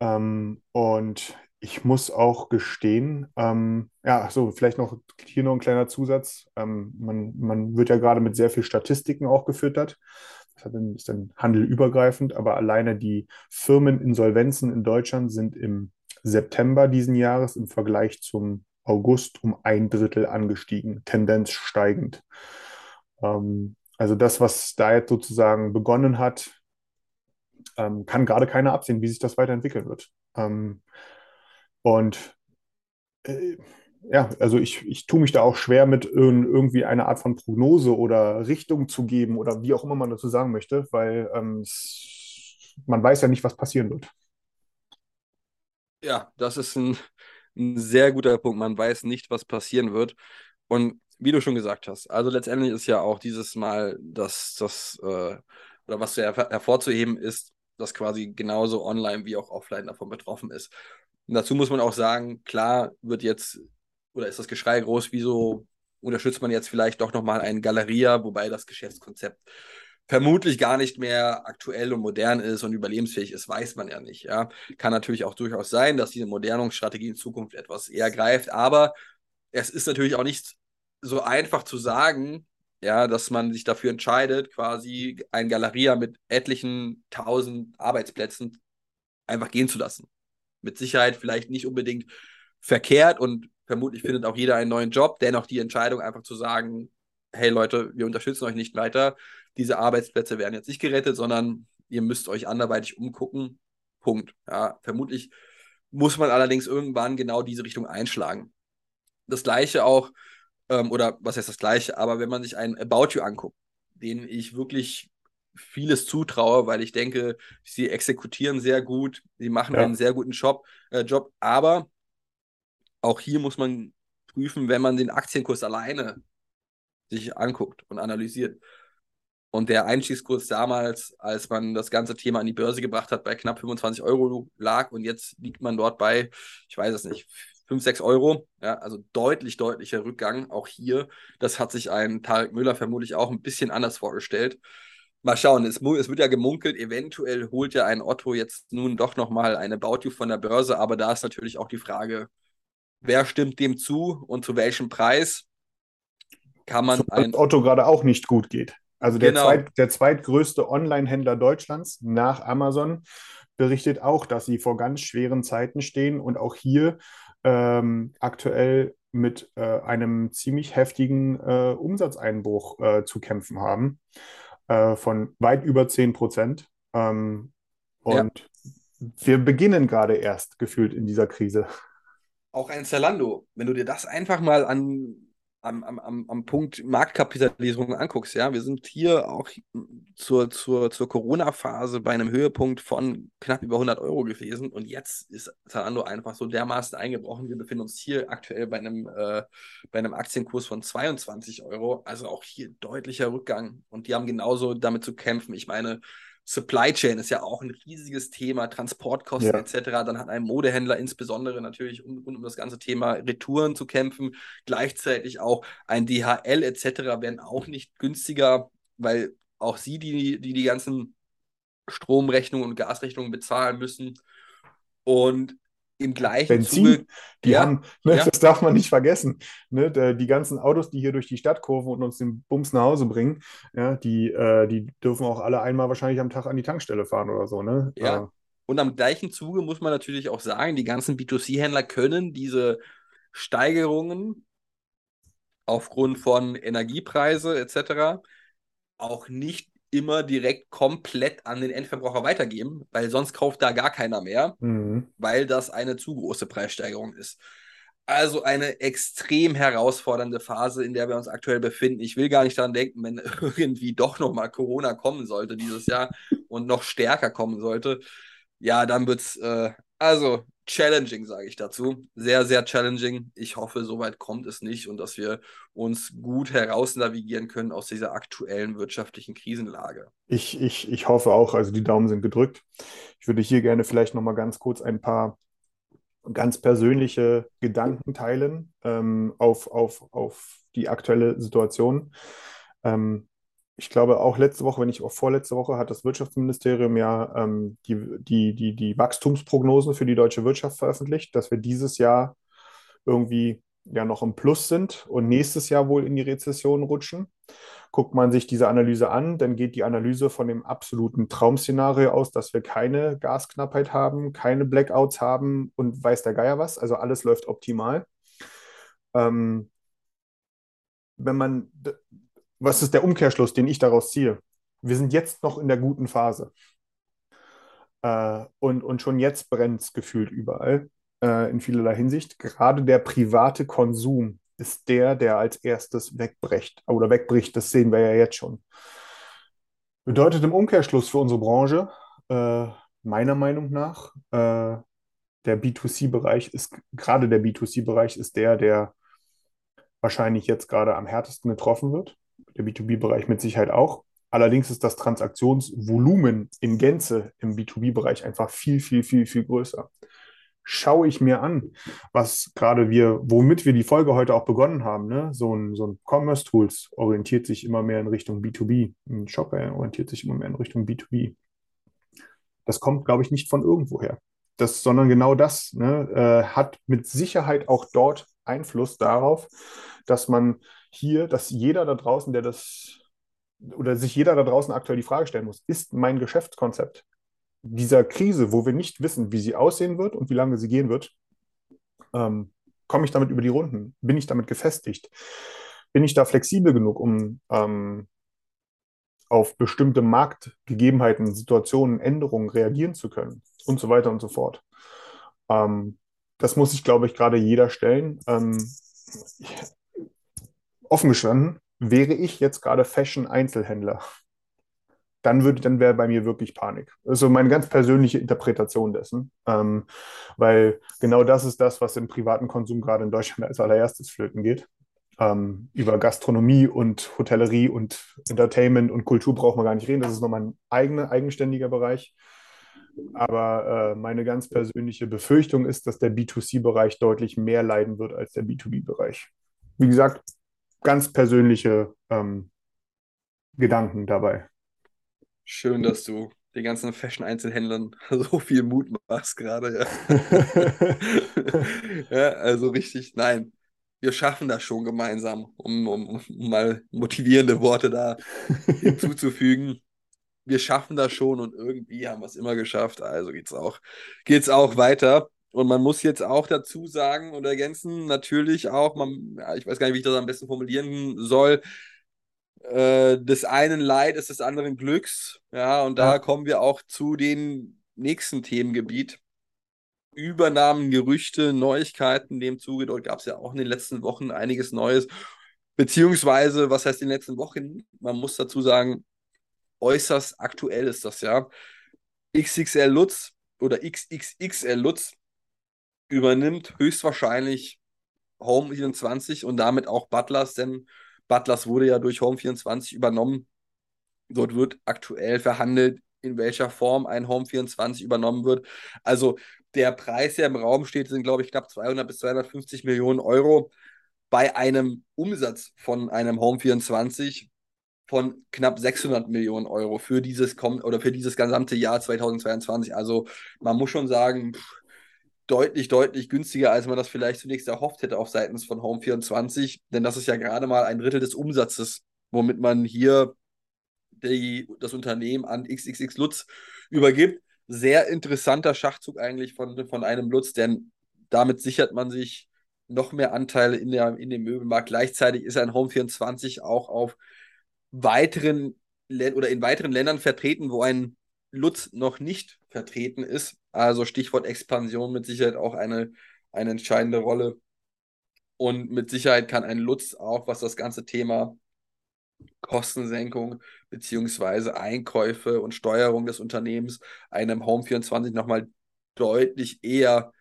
Ähm, und ich muss auch gestehen, ähm, ja, so vielleicht noch hier noch ein kleiner Zusatz. Ähm, man, man wird ja gerade mit sehr viel Statistiken auch gefüttert. Das ist dann handelübergreifend, aber alleine die Firmeninsolvenzen in Deutschland sind im September diesen Jahres im Vergleich zum August um ein Drittel angestiegen, Tendenz steigend. Ähm, also das, was da jetzt sozusagen begonnen hat, ähm, kann gerade keiner absehen, wie sich das weiterentwickeln wird. Ähm, und äh, ja, also ich, ich tue mich da auch schwer mit irgendwie eine Art von Prognose oder Richtung zu geben oder wie auch immer man dazu sagen möchte, weil ähm, man weiß ja nicht, was passieren wird. Ja, das ist ein, ein sehr guter Punkt. Man weiß nicht, was passieren wird. Und wie du schon gesagt hast, also letztendlich ist ja auch dieses Mal das, das äh, oder was her hervorzuheben ist, dass quasi genauso online wie auch offline davon betroffen ist. Und dazu muss man auch sagen, klar wird jetzt, oder ist das Geschrei groß, wieso unterstützt man jetzt vielleicht doch nochmal einen Galeria, wobei das Geschäftskonzept vermutlich gar nicht mehr aktuell und modern ist und überlebensfähig ist, weiß man ja nicht. Ja. Kann natürlich auch durchaus sein, dass diese Modernungsstrategie in Zukunft etwas eher greift, aber es ist natürlich auch nicht so einfach zu sagen, ja, dass man sich dafür entscheidet, quasi ein Galeria mit etlichen tausend Arbeitsplätzen einfach gehen zu lassen. Mit Sicherheit vielleicht nicht unbedingt verkehrt und vermutlich findet auch jeder einen neuen Job. Dennoch die Entscheidung einfach zu sagen, hey Leute, wir unterstützen euch nicht weiter. Diese Arbeitsplätze werden jetzt nicht gerettet, sondern ihr müsst euch anderweitig umgucken. Punkt. Ja, vermutlich muss man allerdings irgendwann genau diese Richtung einschlagen. Das gleiche auch ähm, oder was heißt das gleiche, aber wenn man sich einen About You anguckt, den ich wirklich vieles zutraue, weil ich denke, sie exekutieren sehr gut, sie machen ja. einen sehr guten Job, äh, Job, aber auch hier muss man prüfen, wenn man den Aktienkurs alleine sich anguckt und analysiert. Und der Einstiegskurs damals, als man das ganze Thema an die Börse gebracht hat, bei knapp 25 Euro lag und jetzt liegt man dort bei, ich weiß es nicht, 5, 6 Euro. Ja, also deutlich, deutlicher Rückgang. Auch hier, das hat sich ein Tarek Müller vermutlich auch ein bisschen anders vorgestellt. Mal schauen, es, es wird ja gemunkelt, eventuell holt ja ein Otto jetzt nun doch nochmal eine Bautu von der Börse, aber da ist natürlich auch die Frage, wer stimmt dem zu und zu welchem Preis kann man ein Otto gerade auch nicht gut geht. Also der, genau. zweit, der zweitgrößte Online-Händler Deutschlands nach Amazon berichtet auch, dass sie vor ganz schweren Zeiten stehen und auch hier ähm, aktuell mit äh, einem ziemlich heftigen äh, Umsatzeinbruch äh, zu kämpfen haben, äh, von weit über 10 Prozent. Ähm, und ja. wir beginnen gerade erst gefühlt in dieser Krise. Auch ein Zalando, wenn du dir das einfach mal an am, am, am Punkt Marktkapitalisierung anguckst, ja, wir sind hier auch zur, zur, zur Corona-Phase bei einem Höhepunkt von knapp über 100 Euro gewesen und jetzt ist Zalando einfach so dermaßen eingebrochen. Wir befinden uns hier aktuell bei einem, äh, bei einem Aktienkurs von 22 Euro, also auch hier deutlicher Rückgang und die haben genauso damit zu kämpfen. Ich meine, Supply Chain ist ja auch ein riesiges Thema, Transportkosten ja. etc. Dann hat ein Modehändler insbesondere natürlich um, um das ganze Thema Retouren zu kämpfen. Gleichzeitig auch ein DHL etc. werden auch nicht günstiger, weil auch sie die, die, die ganzen Stromrechnungen und Gasrechnungen bezahlen müssen. Und im gleichen Benzin, Zuge, die ja, haben, ne, ja. das darf man nicht vergessen, ne, die ganzen Autos, die hier durch die Stadt kurven und uns den Bums nach Hause bringen, ja, die, äh, die dürfen auch alle einmal wahrscheinlich am Tag an die Tankstelle fahren oder so, ne? Ja. Äh. Und am gleichen Zuge muss man natürlich auch sagen, die ganzen B2C-Händler können diese Steigerungen aufgrund von Energiepreise etc. auch nicht immer direkt komplett an den Endverbraucher weitergeben, weil sonst kauft da gar keiner mehr, mhm. weil das eine zu große Preissteigerung ist. Also eine extrem herausfordernde Phase, in der wir uns aktuell befinden. Ich will gar nicht daran denken, wenn irgendwie doch nochmal Corona kommen sollte dieses Jahr und noch stärker kommen sollte. Ja, dann wird es äh, Also, challenging, sage ich dazu. Sehr, sehr challenging. Ich hoffe, soweit kommt es nicht und dass wir uns gut herausnavigieren können aus dieser aktuellen wirtschaftlichen Krisenlage. Ich, ich, ich hoffe auch, also die Daumen sind gedrückt. Ich würde hier gerne vielleicht nochmal ganz kurz ein paar ganz persönliche Gedanken teilen ähm, auf, auf, auf die aktuelle Situation. Ähm, ich glaube, auch letzte Woche, wenn nicht auch vorletzte Woche, hat das Wirtschaftsministerium ja ähm, die, die, die, die Wachstumsprognosen für die deutsche Wirtschaft veröffentlicht, dass wir dieses Jahr irgendwie ja noch im Plus sind und nächstes Jahr wohl in die Rezession rutschen. Guckt man sich diese Analyse an, dann geht die Analyse von dem absoluten Traum-Szenario aus, dass wir keine Gasknappheit haben, keine Blackouts haben und weiß der Geier was. Also alles läuft optimal. Ähm, wenn man, was ist der Umkehrschluss, den ich daraus ziehe? Wir sind jetzt noch in der guten Phase. Äh, und, und schon jetzt brennt es gefühlt überall äh, in vielerlei Hinsicht. Gerade der private Konsum ist der, der als erstes wegbricht oder wegbricht. Das sehen wir ja jetzt schon. Bedeutet im Umkehrschluss für unsere Branche, äh, meiner Meinung nach, äh, der B2C-Bereich ist, gerade der B2C-Bereich ist der, der wahrscheinlich jetzt gerade am härtesten getroffen wird. Der B2B-Bereich mit Sicherheit auch. Allerdings ist das Transaktionsvolumen in Gänze im B2B-Bereich einfach viel, viel, viel, viel größer schaue ich mir an, was gerade wir, womit wir die Folge heute auch begonnen haben, ne? so ein, so ein Commerce-Tools orientiert sich immer mehr in Richtung B2B, ein Shopper orientiert sich immer mehr in Richtung B2B. Das kommt, glaube ich, nicht von irgendwoher. Das, sondern genau das ne, äh, hat mit Sicherheit auch dort Einfluss darauf, dass man hier, dass jeder da draußen, der das oder sich jeder da draußen aktuell die Frage stellen muss, ist mein Geschäftskonzept dieser Krise, wo wir nicht wissen, wie sie aussehen wird und wie lange sie gehen wird, ähm, komme ich damit über die Runden? Bin ich damit gefestigt? Bin ich da flexibel genug, um ähm, auf bestimmte Marktgegebenheiten, Situationen, Änderungen reagieren zu können und so weiter und so fort? Ähm, das muss sich, glaube ich, gerade jeder stellen. Ähm, offen gestanden, wäre ich jetzt gerade Fashion-Einzelhändler, dann würde, dann wäre bei mir wirklich Panik. Also meine ganz persönliche Interpretation dessen, ähm, weil genau das ist das, was im privaten Konsum gerade in Deutschland als allererstes flöten geht. Ähm, über Gastronomie und Hotellerie und Entertainment und Kultur braucht man gar nicht reden. Das ist nochmal ein eigener, eigenständiger Bereich. Aber äh, meine ganz persönliche Befürchtung ist, dass der B2C-Bereich deutlich mehr leiden wird als der B2B-Bereich. Wie gesagt, ganz persönliche ähm, Gedanken dabei. Schön, dass du den ganzen Fashion-Einzelhändlern so viel Mut machst gerade. Ja. ja, also richtig, nein, wir schaffen das schon gemeinsam, um, um, um mal motivierende Worte da hinzuzufügen. Wir schaffen das schon und irgendwie haben wir es immer geschafft. Also geht's auch, geht's auch weiter. Und man muss jetzt auch dazu sagen und ergänzen, natürlich auch, man, ja, ich weiß gar nicht, wie ich das am besten formulieren soll, äh, des einen Leid ist des anderen Glücks. Ja, und da ja. kommen wir auch zu dem nächsten Themengebiet. Übernahmen, Gerüchte, Neuigkeiten in dem Zuge. Dort gab es ja auch in den letzten Wochen einiges Neues. Beziehungsweise, was heißt in den letzten Wochen? Man muss dazu sagen, äußerst aktuell ist das ja. XXL Lutz oder XXXL Lutz übernimmt höchstwahrscheinlich Home 24 und damit auch Butlers, denn Butlers wurde ja durch Home24 übernommen. Dort wird aktuell verhandelt, in welcher Form ein Home24 übernommen wird. Also der Preis, der im Raum steht, sind, glaube ich, knapp 200 bis 250 Millionen Euro bei einem Umsatz von einem Home24 von knapp 600 Millionen Euro für dieses oder für dieses gesamte Jahr 2022. Also man muss schon sagen, pff, deutlich, deutlich günstiger, als man das vielleicht zunächst erhofft hätte auf Seiten von Home24, denn das ist ja gerade mal ein Drittel des Umsatzes, womit man hier die, das Unternehmen an XXX Lutz übergibt. Sehr interessanter Schachzug eigentlich von, von einem Lutz, denn damit sichert man sich noch mehr Anteile in, der, in dem Möbelmarkt. Gleichzeitig ist ein Home24 auch auf weiteren oder in weiteren Ländern vertreten, wo ein Lutz noch nicht vertreten ist. Also Stichwort Expansion mit Sicherheit auch eine, eine entscheidende Rolle. Und mit Sicherheit kann ein Lutz auch, was das ganze Thema Kostensenkung beziehungsweise Einkäufe und Steuerung des Unternehmens einem Home24 nochmal deutlich eher,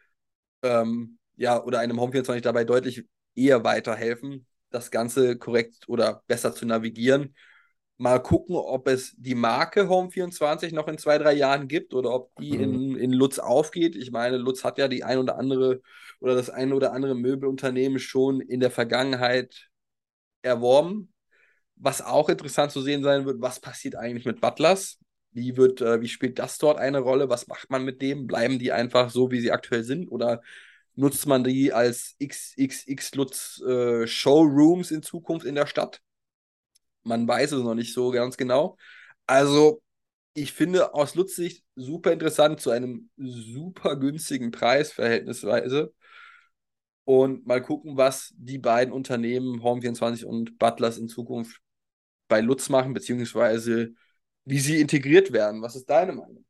ähm, ja, oder einem Home 24 dabei deutlich eher weiterhelfen, das Ganze korrekt oder besser zu navigieren. Mal gucken, ob es die Marke Home24 noch in zwei, drei Jahren gibt oder ob die Mhm. in, in Lutz aufgeht. Ich meine, Lutz hat ja die ein oder andere oder das ein oder andere Möbelunternehmen schon in der Vergangenheit erworben. Was auch interessant zu sehen sein wird, was passiert eigentlich mit Butlers? Wie wird, äh, wie spielt das dort eine Rolle? Was macht man mit dem? Bleiben die einfach so, wie sie aktuell sind? Oder nutzt man die als XXX Lutz äh, Showrooms in Zukunft in der Stadt? Man weiß es noch nicht so ganz genau. Also, ich finde aus Lutz-Sicht super interessant zu einem super günstigen Preis, verhältnisweise. Und mal gucken, was die beiden Unternehmen, Home24 und Butlers, in Zukunft bei Lutz machen, beziehungsweise wie sie integriert werden. Was ist deine Meinung?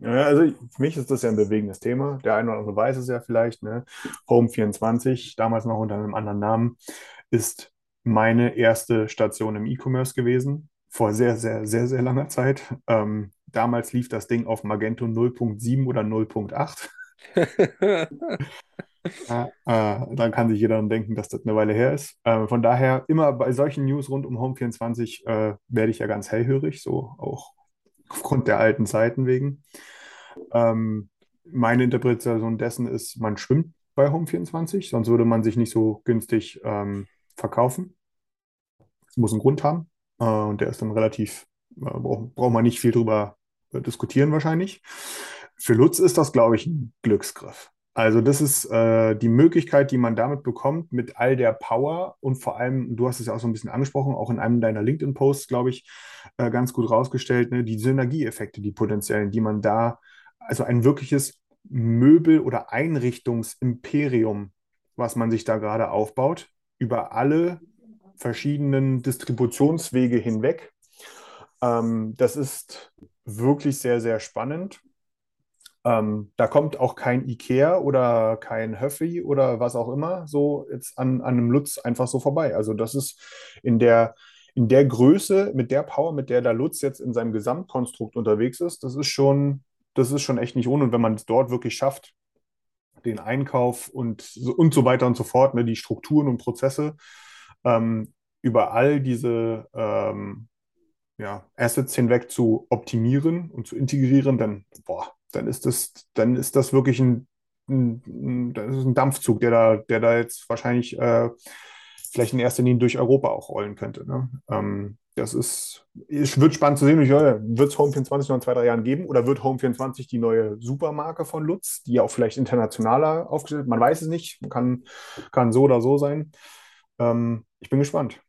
Ja, also für mich ist das ja ein bewegendes Thema. Der eine oder andere weiß es ja vielleicht. Ne? Home24, damals noch unter einem anderen Namen, ist meine erste Station im E-Commerce gewesen. Vor sehr, sehr, sehr, sehr langer Zeit. Ähm, damals lief das Ding auf Magento 0.7 oder 0.8. Ja, äh, dann kann sich jeder dann denken, dass das eine Weile her ist. Äh, von daher, immer bei solchen News rund um Home24 äh, werde ich ja ganz hellhörig, so auch aufgrund der alten Zeiten wegen. Ähm, meine Interpretation dessen ist, man schwimmt bei Home24, sonst würde man sich nicht so günstig ähm, verkaufen. Es muss einen Grund haben äh, und der ist dann relativ, äh, braucht, braucht man nicht viel drüber äh, diskutieren wahrscheinlich. Für Lutz ist das, glaube ich, ein Glücksgriff. Also das ist äh, die Möglichkeit, die man damit bekommt, mit all der Power und vor allem, du hast es ja auch so ein bisschen angesprochen, auch in einem deiner LinkedIn-Posts, glaube ich, äh, ganz gut rausgestellt, ne, die Synergieeffekte, die potenziellen, die man da, also ein wirkliches Möbel- oder Einrichtungsimperium, was man sich da gerade aufbaut, über alle verschiedenen Distributionswege hinweg. Ähm, das ist wirklich sehr, sehr spannend. Ähm, da kommt auch kein Ikea oder kein Höffi oder was auch immer so jetzt an, an einem Lutz einfach so vorbei. Also das ist in der, in der Größe, mit der Power, mit der der Lutz jetzt in seinem Gesamtkonstrukt unterwegs ist, das ist schon, das ist schon echt nicht ohne. Und wenn man es dort wirklich schafft, den Einkauf und so, und so weiter und so fort, ne, die Strukturen und Prozesse. Ähm, über all diese ähm, ja, Assets hinweg zu optimieren und zu integrieren, dann, boah, dann ist das, dann ist das wirklich ein, ein, ein, ein Dampfzug, der da, der da jetzt wahrscheinlich äh, vielleicht in erster Linie durch Europa auch rollen könnte. Ne? Ähm, das ist, es wird spannend zu sehen. Wird es Home24 noch in zwei, drei Jahren geben oder wird Home24 die neue Supermarke von Lutz, die auch vielleicht internationaler aufgestellt Man weiß es nicht, kann, kann so oder so sein. Ähm, ich bin gespannt.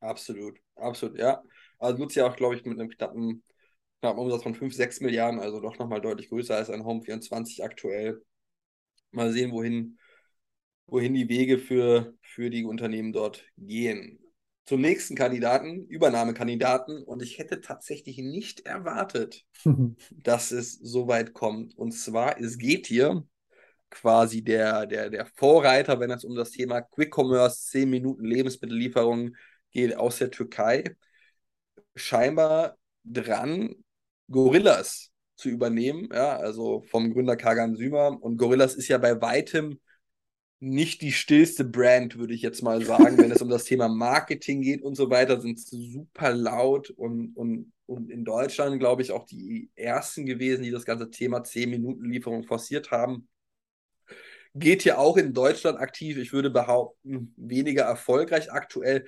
Absolut, absolut, ja. Also Lutz ja auch, glaube ich, mit einem knappen, knappen Umsatz von 5, 6 Milliarden, also doch nochmal deutlich größer als ein Home24 aktuell. Mal sehen, wohin, wohin die Wege für, für die Unternehmen dort gehen. Zum nächsten Kandidaten, Übernahmekandidaten. Und ich hätte tatsächlich nicht erwartet, dass es so weit kommt. Und zwar, es geht hier quasi der, der, der Vorreiter, wenn es um das Thema Quick Commerce, 10 Minuten Lebensmittellieferung geht aus der Türkei, scheinbar dran, Gorillas zu übernehmen. Ja, also vom Gründer Kagan Sümer. Und Gorillas ist ja bei weitem nicht die stillste Brand, würde ich jetzt mal sagen, wenn es um das Thema Marketing geht und so weiter, sind super laut und, und, und in Deutschland, glaube ich, auch die ersten gewesen, die das ganze Thema 10-Minuten-Lieferung forciert haben. Geht hier auch in Deutschland aktiv, ich würde behaupten, weniger erfolgreich aktuell,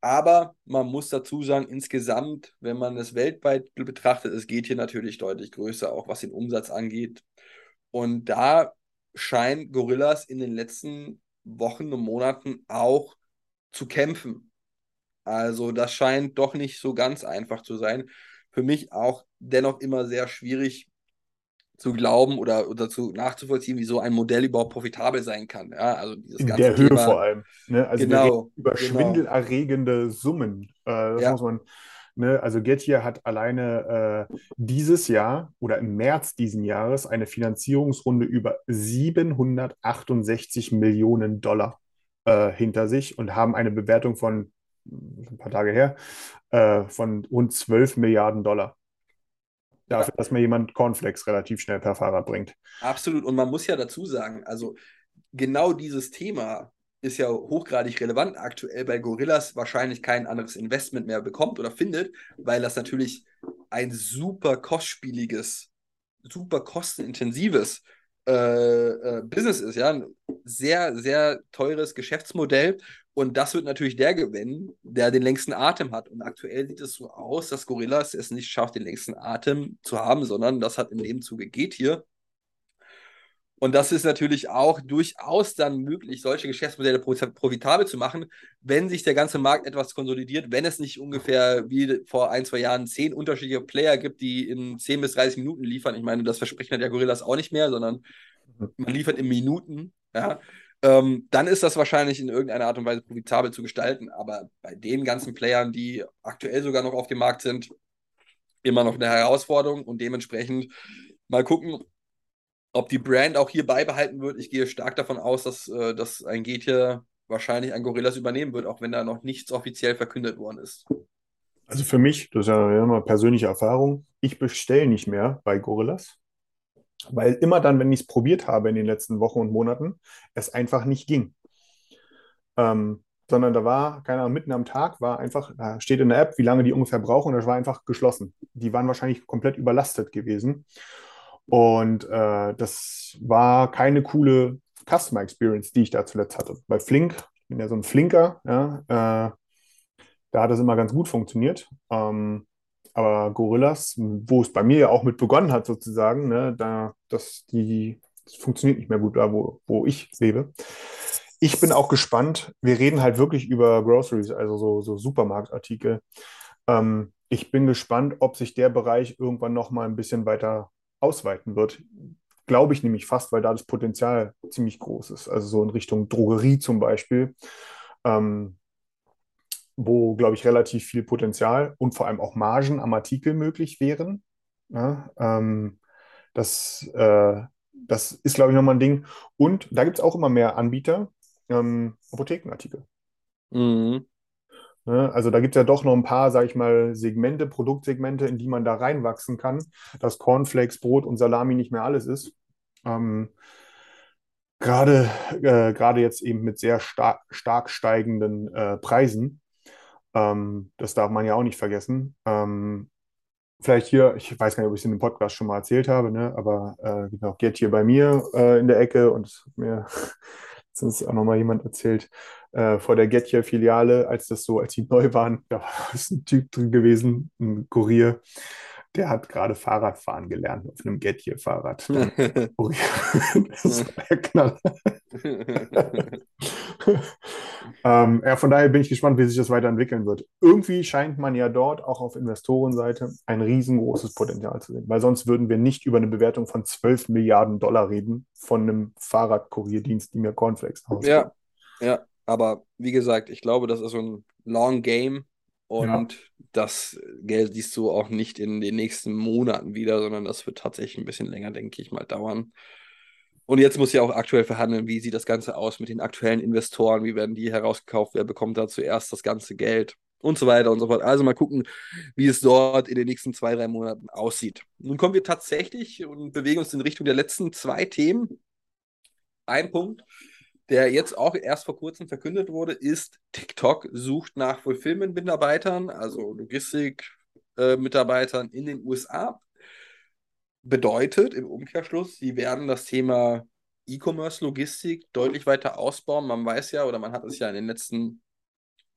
aber man muss dazu sagen, insgesamt, wenn man es weltweit betrachtet, es geht hier natürlich deutlich größer, auch was den Umsatz angeht. Und da scheint Gorillas in den letzten Wochen und Monaten auch zu kämpfen. Also das scheint doch nicht so ganz einfach zu sein. Für mich auch dennoch immer sehr schwierig zu glauben oder, oder zu nachzuvollziehen, wie so ein Modell überhaupt profitabel sein kann. Ja, also dieses In ganze der Höhe Thema, vor allem. Ne? Also Genau, über genau. schwindelerregende Summen. Äh, das Ja. muss man, ne? Also Gettier hat alleine äh, dieses Jahr oder im März diesen Jahres eine Finanzierungsrunde über 768 Millionen Dollar äh, hinter sich und haben eine Bewertung von ein paar Tage her äh, von rund 12 Milliarden Dollar. dafür, dass mir jemand Cornflakes relativ schnell per Fahrrad bringt. Absolut. Und man muss ja dazu sagen, also genau dieses Thema ist ja hochgradig relevant aktuell bei Gorillas wahrscheinlich kein anderes Investment mehr bekommt oder findet, weil das natürlich ein super kostspieliges, super kostenintensives äh, äh, Business ist, ja, ein sehr, sehr teures Geschäftsmodell. Und das wird natürlich der gewinnen, der den längsten Atem hat. Und aktuell sieht es so aus, dass Gorillas es nicht schafft, den längsten Atem zu haben, sondern das hat in dem Zuge geht hier und das ist natürlich auch durchaus dann möglich, solche Geschäftsmodelle profitabel zu machen, wenn sich der ganze Markt etwas konsolidiert, wenn es nicht ungefähr wie vor ein, zwei Jahren zehn unterschiedliche Player gibt, die in 10 bis 30 Minuten liefern. Ich meine, das versprechen hat der Gorillas auch nicht mehr, sondern man liefert in Minuten. Ja. Ähm, dann ist das wahrscheinlich in irgendeiner Art und Weise profitabel zu gestalten. Aber bei den ganzen Playern, die aktuell sogar noch auf dem Markt sind, immer noch eine Herausforderung und dementsprechend mal gucken, ob die Brand auch hier beibehalten wird, ich gehe stark davon aus, dass, äh, dass ein Getje wahrscheinlich ein Gorillas übernehmen wird, auch wenn da noch nichts offiziell verkündet worden ist. Also für mich, das ist ja immer persönliche Erfahrung, ich bestelle nicht mehr bei Gorillas, weil immer dann, wenn ich es probiert habe in den letzten Wochen und Monaten, es einfach nicht ging. Ähm, sondern da war, keine Ahnung, mitten am Tag war einfach, da steht in der App, wie lange die ungefähr brauchen, und das war einfach geschlossen. Die waren wahrscheinlich komplett überlastet gewesen. Und äh, das war keine coole Customer Experience, die ich da zuletzt hatte. Bei Flink, ich bin ja so ein Flinker, ja, äh, da hat das immer ganz gut funktioniert. Ähm, aber Gorillas, wo es bei mir ja auch mit begonnen hat, sozusagen, ne, da, das, die, das funktioniert nicht mehr gut da, wo, wo ich lebe. Ich bin auch gespannt. Wir reden halt wirklich über Groceries, also so, so Supermarktartikel. Ähm, ich bin gespannt, ob sich der Bereich irgendwann noch mal ein bisschen weiter ausweiten wird. Glaube ich nämlich fast, weil da das Potenzial ziemlich groß ist. Also so in Richtung Drogerie zum Beispiel, ähm, wo, glaube ich, relativ viel Potenzial und vor allem auch Margen am Artikel möglich wären. Ja, ähm, das, äh, das ist, glaube ich, nochmal ein Ding. Und da gibt es auch immer mehr Anbieter, ähm, Apothekenartikel. Mhm. Ne? Also da gibt es ja doch noch ein paar, sage ich mal, Segmente, Produktsegmente, in die man da reinwachsen kann, dass Cornflakes, Brot und Salami nicht mehr alles ist. Ähm, gerade, äh, gerade jetzt eben mit sehr star stark steigenden äh, Preisen. Ähm, das darf man ja auch nicht vergessen. Ähm, vielleicht hier, ich weiß gar nicht, ob ich es in dem Podcast schon mal erzählt habe, ne? aber äh, genau, Gerd hier bei mir äh, in der Ecke und mir letztens auch nochmal jemand erzählt, äh, vor der Getje-Filiale, als das so, als die neu waren, da war ein Typ drin gewesen, ein Kurier, der hat gerade Fahrradfahren gelernt auf einem Getje-Fahrrad. das war der Knaller. ähm, ja, von daher bin ich gespannt, wie sich das weiterentwickeln wird. Irgendwie scheint man ja dort auch auf Investorenseite ein riesengroßes Potenzial zu sehen, weil sonst würden wir nicht über eine Bewertung von 12 Milliarden Dollar reden von einem Fahrradkurierdienst, die mir Cornflakes ausgibt. Ja, ja. Aber wie gesagt, ich glaube, das ist so ein Long Game und ja. das Geld siehst du auch nicht in den nächsten Monaten wieder, sondern das wird tatsächlich ein bisschen länger, denke ich mal, dauern. Und jetzt muss ja auch aktuell verhandeln, wie sieht das Ganze aus mit den aktuellen Investoren, wie werden die herausgekauft, wer bekommt da zuerst das ganze Geld und so weiter und so fort. Also mal gucken, wie es dort in den nächsten zwei, drei Monaten aussieht. Nun kommen wir tatsächlich und bewegen uns in Richtung der letzten zwei Themen. Ein Punkt, der jetzt auch erst vor kurzem verkündet wurde, ist, TikTok sucht nach Fulfillment-Mitarbeitern, also Logistik-Mitarbeitern in den USA. Bedeutet im Umkehrschluss, sie werden das Thema E-Commerce-Logistik deutlich weiter ausbauen. Man weiß ja, oder man hat es ja in den letzten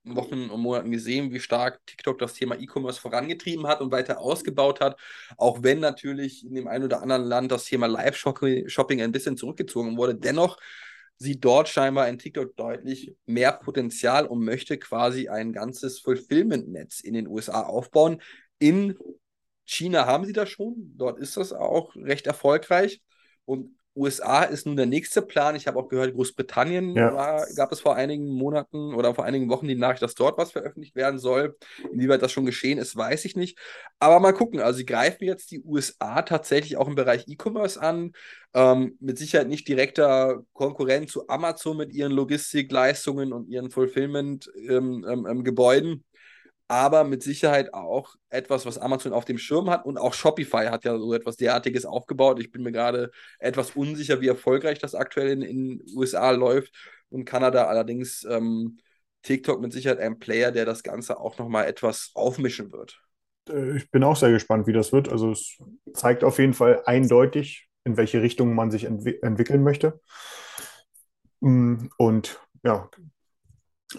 Wochen und Monaten gesehen, wie stark TikTok das Thema E-Commerce vorangetrieben hat und weiter ausgebaut hat. Auch wenn natürlich in dem einen oder anderen Land das Thema Live-Shopping ein bisschen zurückgezogen wurde. Dennoch sieht dort scheinbar in TikTok deutlich mehr Potenzial und möchte quasi ein ganzes Fulfillment-Netz in den USA aufbauen. In China haben sie das schon, dort ist das auch recht erfolgreich. Und USA ist nun der nächste Plan. Ich habe auch gehört, Großbritannien ja. war, gab es vor einigen Monaten oder vor einigen Wochen die Nachricht, dass dort was veröffentlicht werden soll. Inwieweit das schon geschehen ist, weiß ich nicht. Aber mal gucken. Also sie greifen jetzt die USA tatsächlich auch im Bereich E-Commerce an. Ähm, mit Sicherheit nicht direkter Konkurrent zu Amazon mit ihren Logistikleistungen und ihren Fulfillment-Gebäuden. Ähm, ähm, ähm aber mit Sicherheit auch etwas, was Amazon auf dem Schirm hat und auch Shopify hat ja so etwas derartiges aufgebaut. Ich bin mir gerade etwas unsicher, wie erfolgreich das aktuell in den USA läuft und Kanada allerdings ähm, TikTok mit Sicherheit ein Player, der das Ganze auch nochmal etwas aufmischen wird. Äh, ich bin auch sehr gespannt, wie das wird. Also es zeigt auf jeden Fall eindeutig, in welche Richtung man sich entwi entwickeln möchte. Mm, und ja,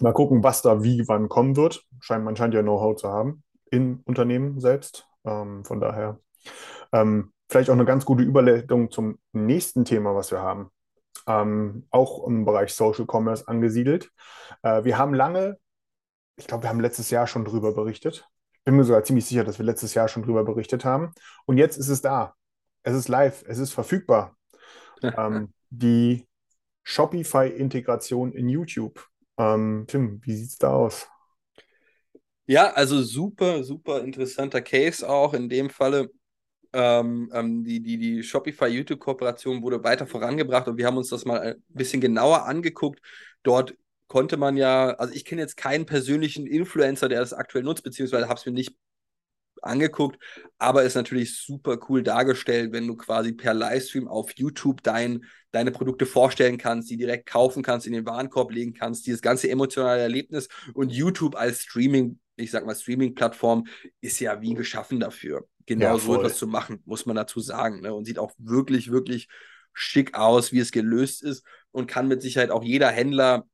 mal gucken, was da wie wann kommen wird. Scheint, man scheint ja Know-how zu haben im Unternehmen selbst. Ähm, von daher ähm, vielleicht auch eine ganz gute Überleitung zum nächsten Thema, was wir haben. Ähm, auch im Bereich Social Commerce angesiedelt. Äh, wir haben lange, ich glaube, wir haben letztes Jahr schon drüber berichtet. Ich bin mir sogar ziemlich sicher, dass wir letztes Jahr schon drüber berichtet haben. Und jetzt ist es da. Es ist live, es ist verfügbar. ähm, die Shopify-Integration in YouTube. Ähm, Tim, wie sieht es da aus? Ja, also super, super interessanter Case auch in dem Falle. Ähm, ähm, die, die, die Shopify-YouTube-Kooperation wurde weiter vorangebracht und wir haben uns das mal ein bisschen genauer angeguckt. Dort konnte man ja, also ich kenne jetzt keinen persönlichen Influencer, der das aktuell nutzt, beziehungsweise habe es mir nicht angeguckt, aber ist natürlich super cool dargestellt, wenn du quasi per Livestream auf YouTube dein, deine Produkte vorstellen kannst, die direkt kaufen kannst, in den Warenkorb legen kannst, dieses ganze emotionale Erlebnis und YouTube als Streaming, ich sag mal Streaming-Plattform, ist ja wie geschaffen dafür, genau ja, so etwas zu machen, muss man dazu sagen, ne? und sieht auch wirklich, wirklich schick aus, wie es gelöst ist und kann mit Sicherheit auch jeder Händler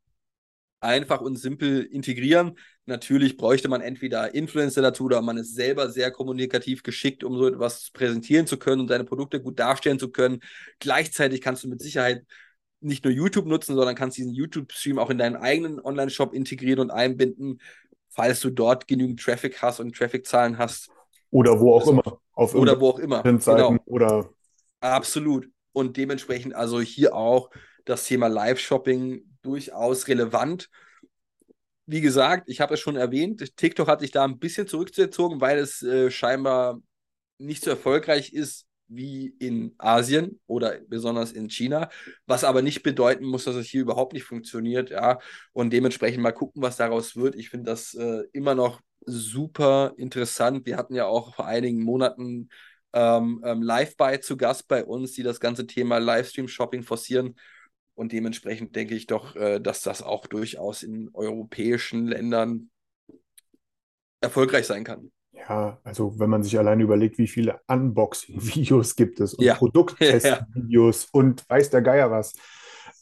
einfach und simpel integrieren. Natürlich bräuchte man entweder Influencer dazu oder man ist selber sehr kommunikativ geschickt, um so etwas präsentieren zu können und seine Produkte gut darstellen zu können. Gleichzeitig kannst du mit Sicherheit nicht nur YouTube nutzen, sondern kannst diesen YouTube-Stream auch in deinen eigenen Online-Shop integrieren und einbinden, falls du dort genügend Traffic hast und Traffic-Zahlen hast. Oder wo auch also, immer. Auf oder wo auch immer. Genau. Oder Absolut. Und dementsprechend also hier auch das Thema Live-Shopping durchaus relevant. Wie gesagt, ich habe es schon erwähnt, TikTok hat sich da ein bisschen zurückgezogen, weil es äh, scheinbar nicht so erfolgreich ist wie in Asien oder besonders in China, was aber nicht bedeuten muss, dass es hier überhaupt nicht funktioniert, ja. Und dementsprechend mal gucken, was daraus wird. Ich finde das äh, immer noch super interessant. Wir hatten ja auch vor einigen Monaten ähm, ähm, Live-Buy zu Gast bei uns, die das ganze Thema Livestream-Shopping forcieren. Und dementsprechend denke ich doch, äh, dass das auch durchaus in europäischen Ländern erfolgreich sein kann. Ja, also wenn man sich alleine überlegt, wie viele Unboxing-Videos gibt es und ja. Produkttest-Videos ja. und weiß der Geier was.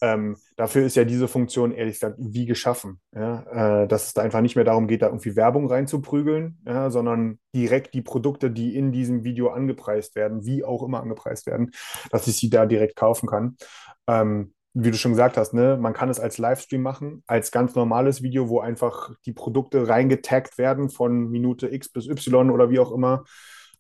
Ähm, dafür ist ja diese Funktion ehrlich gesagt wie geschaffen. Ja? Äh, dass es da einfach nicht mehr darum geht, da irgendwie Werbung reinzuprügeln, ja? sondern direkt die Produkte, die in diesem Video angepreist werden, wie auch immer angepreist werden, dass ich sie da direkt kaufen kann. Ähm, wie du schon gesagt hast, ne, man kann es als Livestream machen, als ganz normales Video, wo einfach die Produkte reingetaggt werden von Minute X bis Y oder wie auch immer.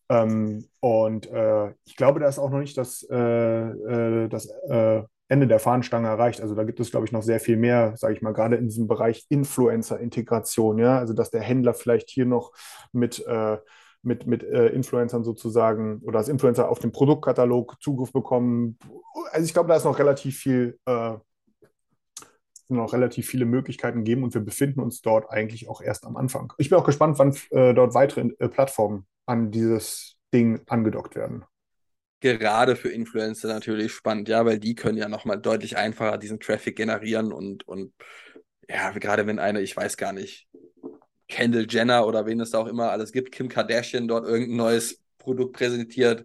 Ähm, und äh, ich glaube, da ist auch noch nicht das, äh, äh, das äh, Ende der Fahnenstange erreicht. Also da gibt es, glaube ich, noch sehr viel mehr, sage ich mal, gerade in diesem Bereich Influencer-Integration, ja. Also dass der Händler vielleicht hier noch mit äh, mit, mit äh, Influencern sozusagen oder als Influencer auf den Produktkatalog Zugriff bekommen. Also ich glaube, da ist noch relativ viel, äh, noch relativ viele Möglichkeiten geben und wir befinden uns dort eigentlich auch erst am Anfang. Ich bin auch gespannt, wann äh, dort weitere äh, Plattformen an dieses Ding angedockt werden. Gerade für Influencer natürlich spannend, ja, weil die können ja nochmal deutlich einfacher diesen Traffic generieren und, und ja, gerade wenn eine, ich weiß gar nicht, Kendall Jenner oder wen es da auch immer alles gibt, Kim Kardashian dort irgendein neues Produkt präsentiert.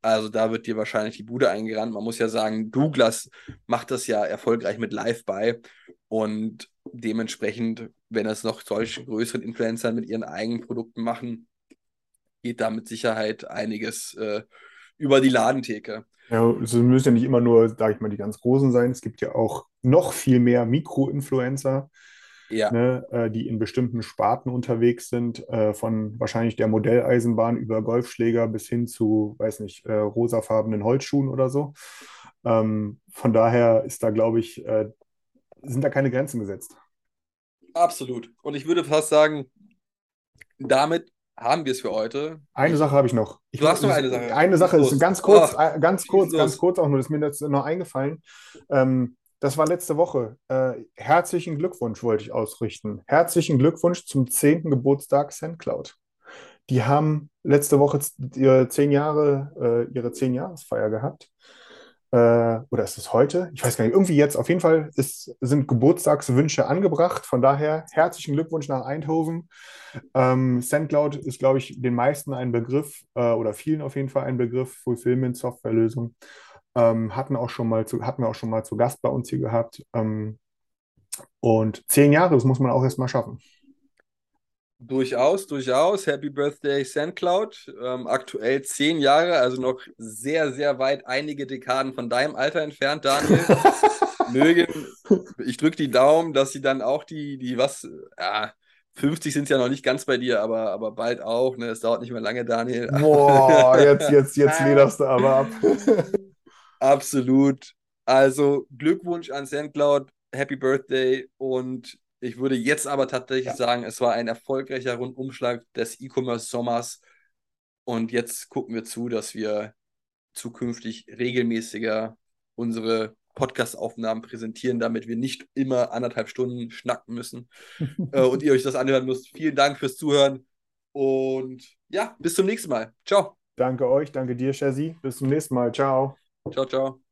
Also da wird dir wahrscheinlich die Bude eingerannt. Man muss ja sagen, Douglas macht das ja erfolgreich mit Live-Buy und dementsprechend, wenn es noch solche größeren Influencer mit ihren eigenen Produkten machen, geht da mit Sicherheit einiges äh, über die Ladentheke. Ja, es müssen ja nicht immer nur, sage ich mal, die ganz großen sein. Es gibt ja auch noch viel mehr Mikro-Influencer, ja. ne, äh, die in bestimmten Sparten unterwegs sind, äh, von wahrscheinlich der Modelleisenbahn über Golfschläger bis hin zu, weiß nicht, äh, rosafarbenen Holzschuhen oder so. Ähm, von daher ist da, glaube ich, äh, sind da keine Grenzen gesetzt. Absolut. Und ich würde fast sagen, damit haben wir es für heute. Eine Sache habe ich noch. Ich du hast noch eine Sache. Eine Sache ist ganz kurz, oh, ganz kurz, ganz kurz auch nur, das ist mir jetzt noch eingefallen. Ähm, das war letzte Woche. Äh, herzlichen Glückwunsch wollte ich ausrichten. Herzlichen Glückwunsch zum 10. Geburtstag SendCloud. Die haben letzte Woche ihre zehn Jahre, äh, ihre zehn Jahresfeier gehabt. Äh, oder ist es heute? Ich weiß gar nicht. Irgendwie jetzt. Auf jeden Fall ist, sind Geburtstagswünsche angebracht. Von daher herzlichen Glückwunsch nach Eindhoven. Ähm, SendCloud ist, glaube ich, den meisten ein Begriff äh, oder vielen auf jeden Fall ein Begriff. Fulfillment Softwarelösung. Ähm, hatten auch schon mal zu, hatten wir auch schon mal zu Gast bei uns hier gehabt. Ähm, und zehn Jahre, das muss man auch erst mal schaffen. Durchaus, durchaus. Happy Birthday SandCloud. Ähm, aktuell zehn Jahre, also noch sehr, sehr weit, einige Dekaden von deinem Alter entfernt, Daniel. Mögen, ich drücke die Daumen, dass sie dann auch die, die was, ja, 50 sind es ja noch nicht ganz bei dir, aber, aber bald auch. Ne? Es dauert nicht mehr lange, Daniel. Boah, jetzt, jetzt, jetzt lederst du aber ab. Absolut. Also Glückwunsch an SandCloud, Happy Birthday und ich würde jetzt aber tatsächlich ja. sagen, es war ein erfolgreicher Rundumschlag des E-Commerce-Sommers und jetzt gucken wir zu, dass wir zukünftig regelmäßiger unsere Podcast-Aufnahmen präsentieren, damit wir nicht immer anderthalb Stunden schnacken müssen äh, und ihr euch das anhören müsst. Vielen Dank fürs Zuhören und ja, bis zum nächsten Mal. Ciao. Danke euch, danke dir, Shazzy. Bis zum nächsten Mal. Ciao. Ciao, ciao.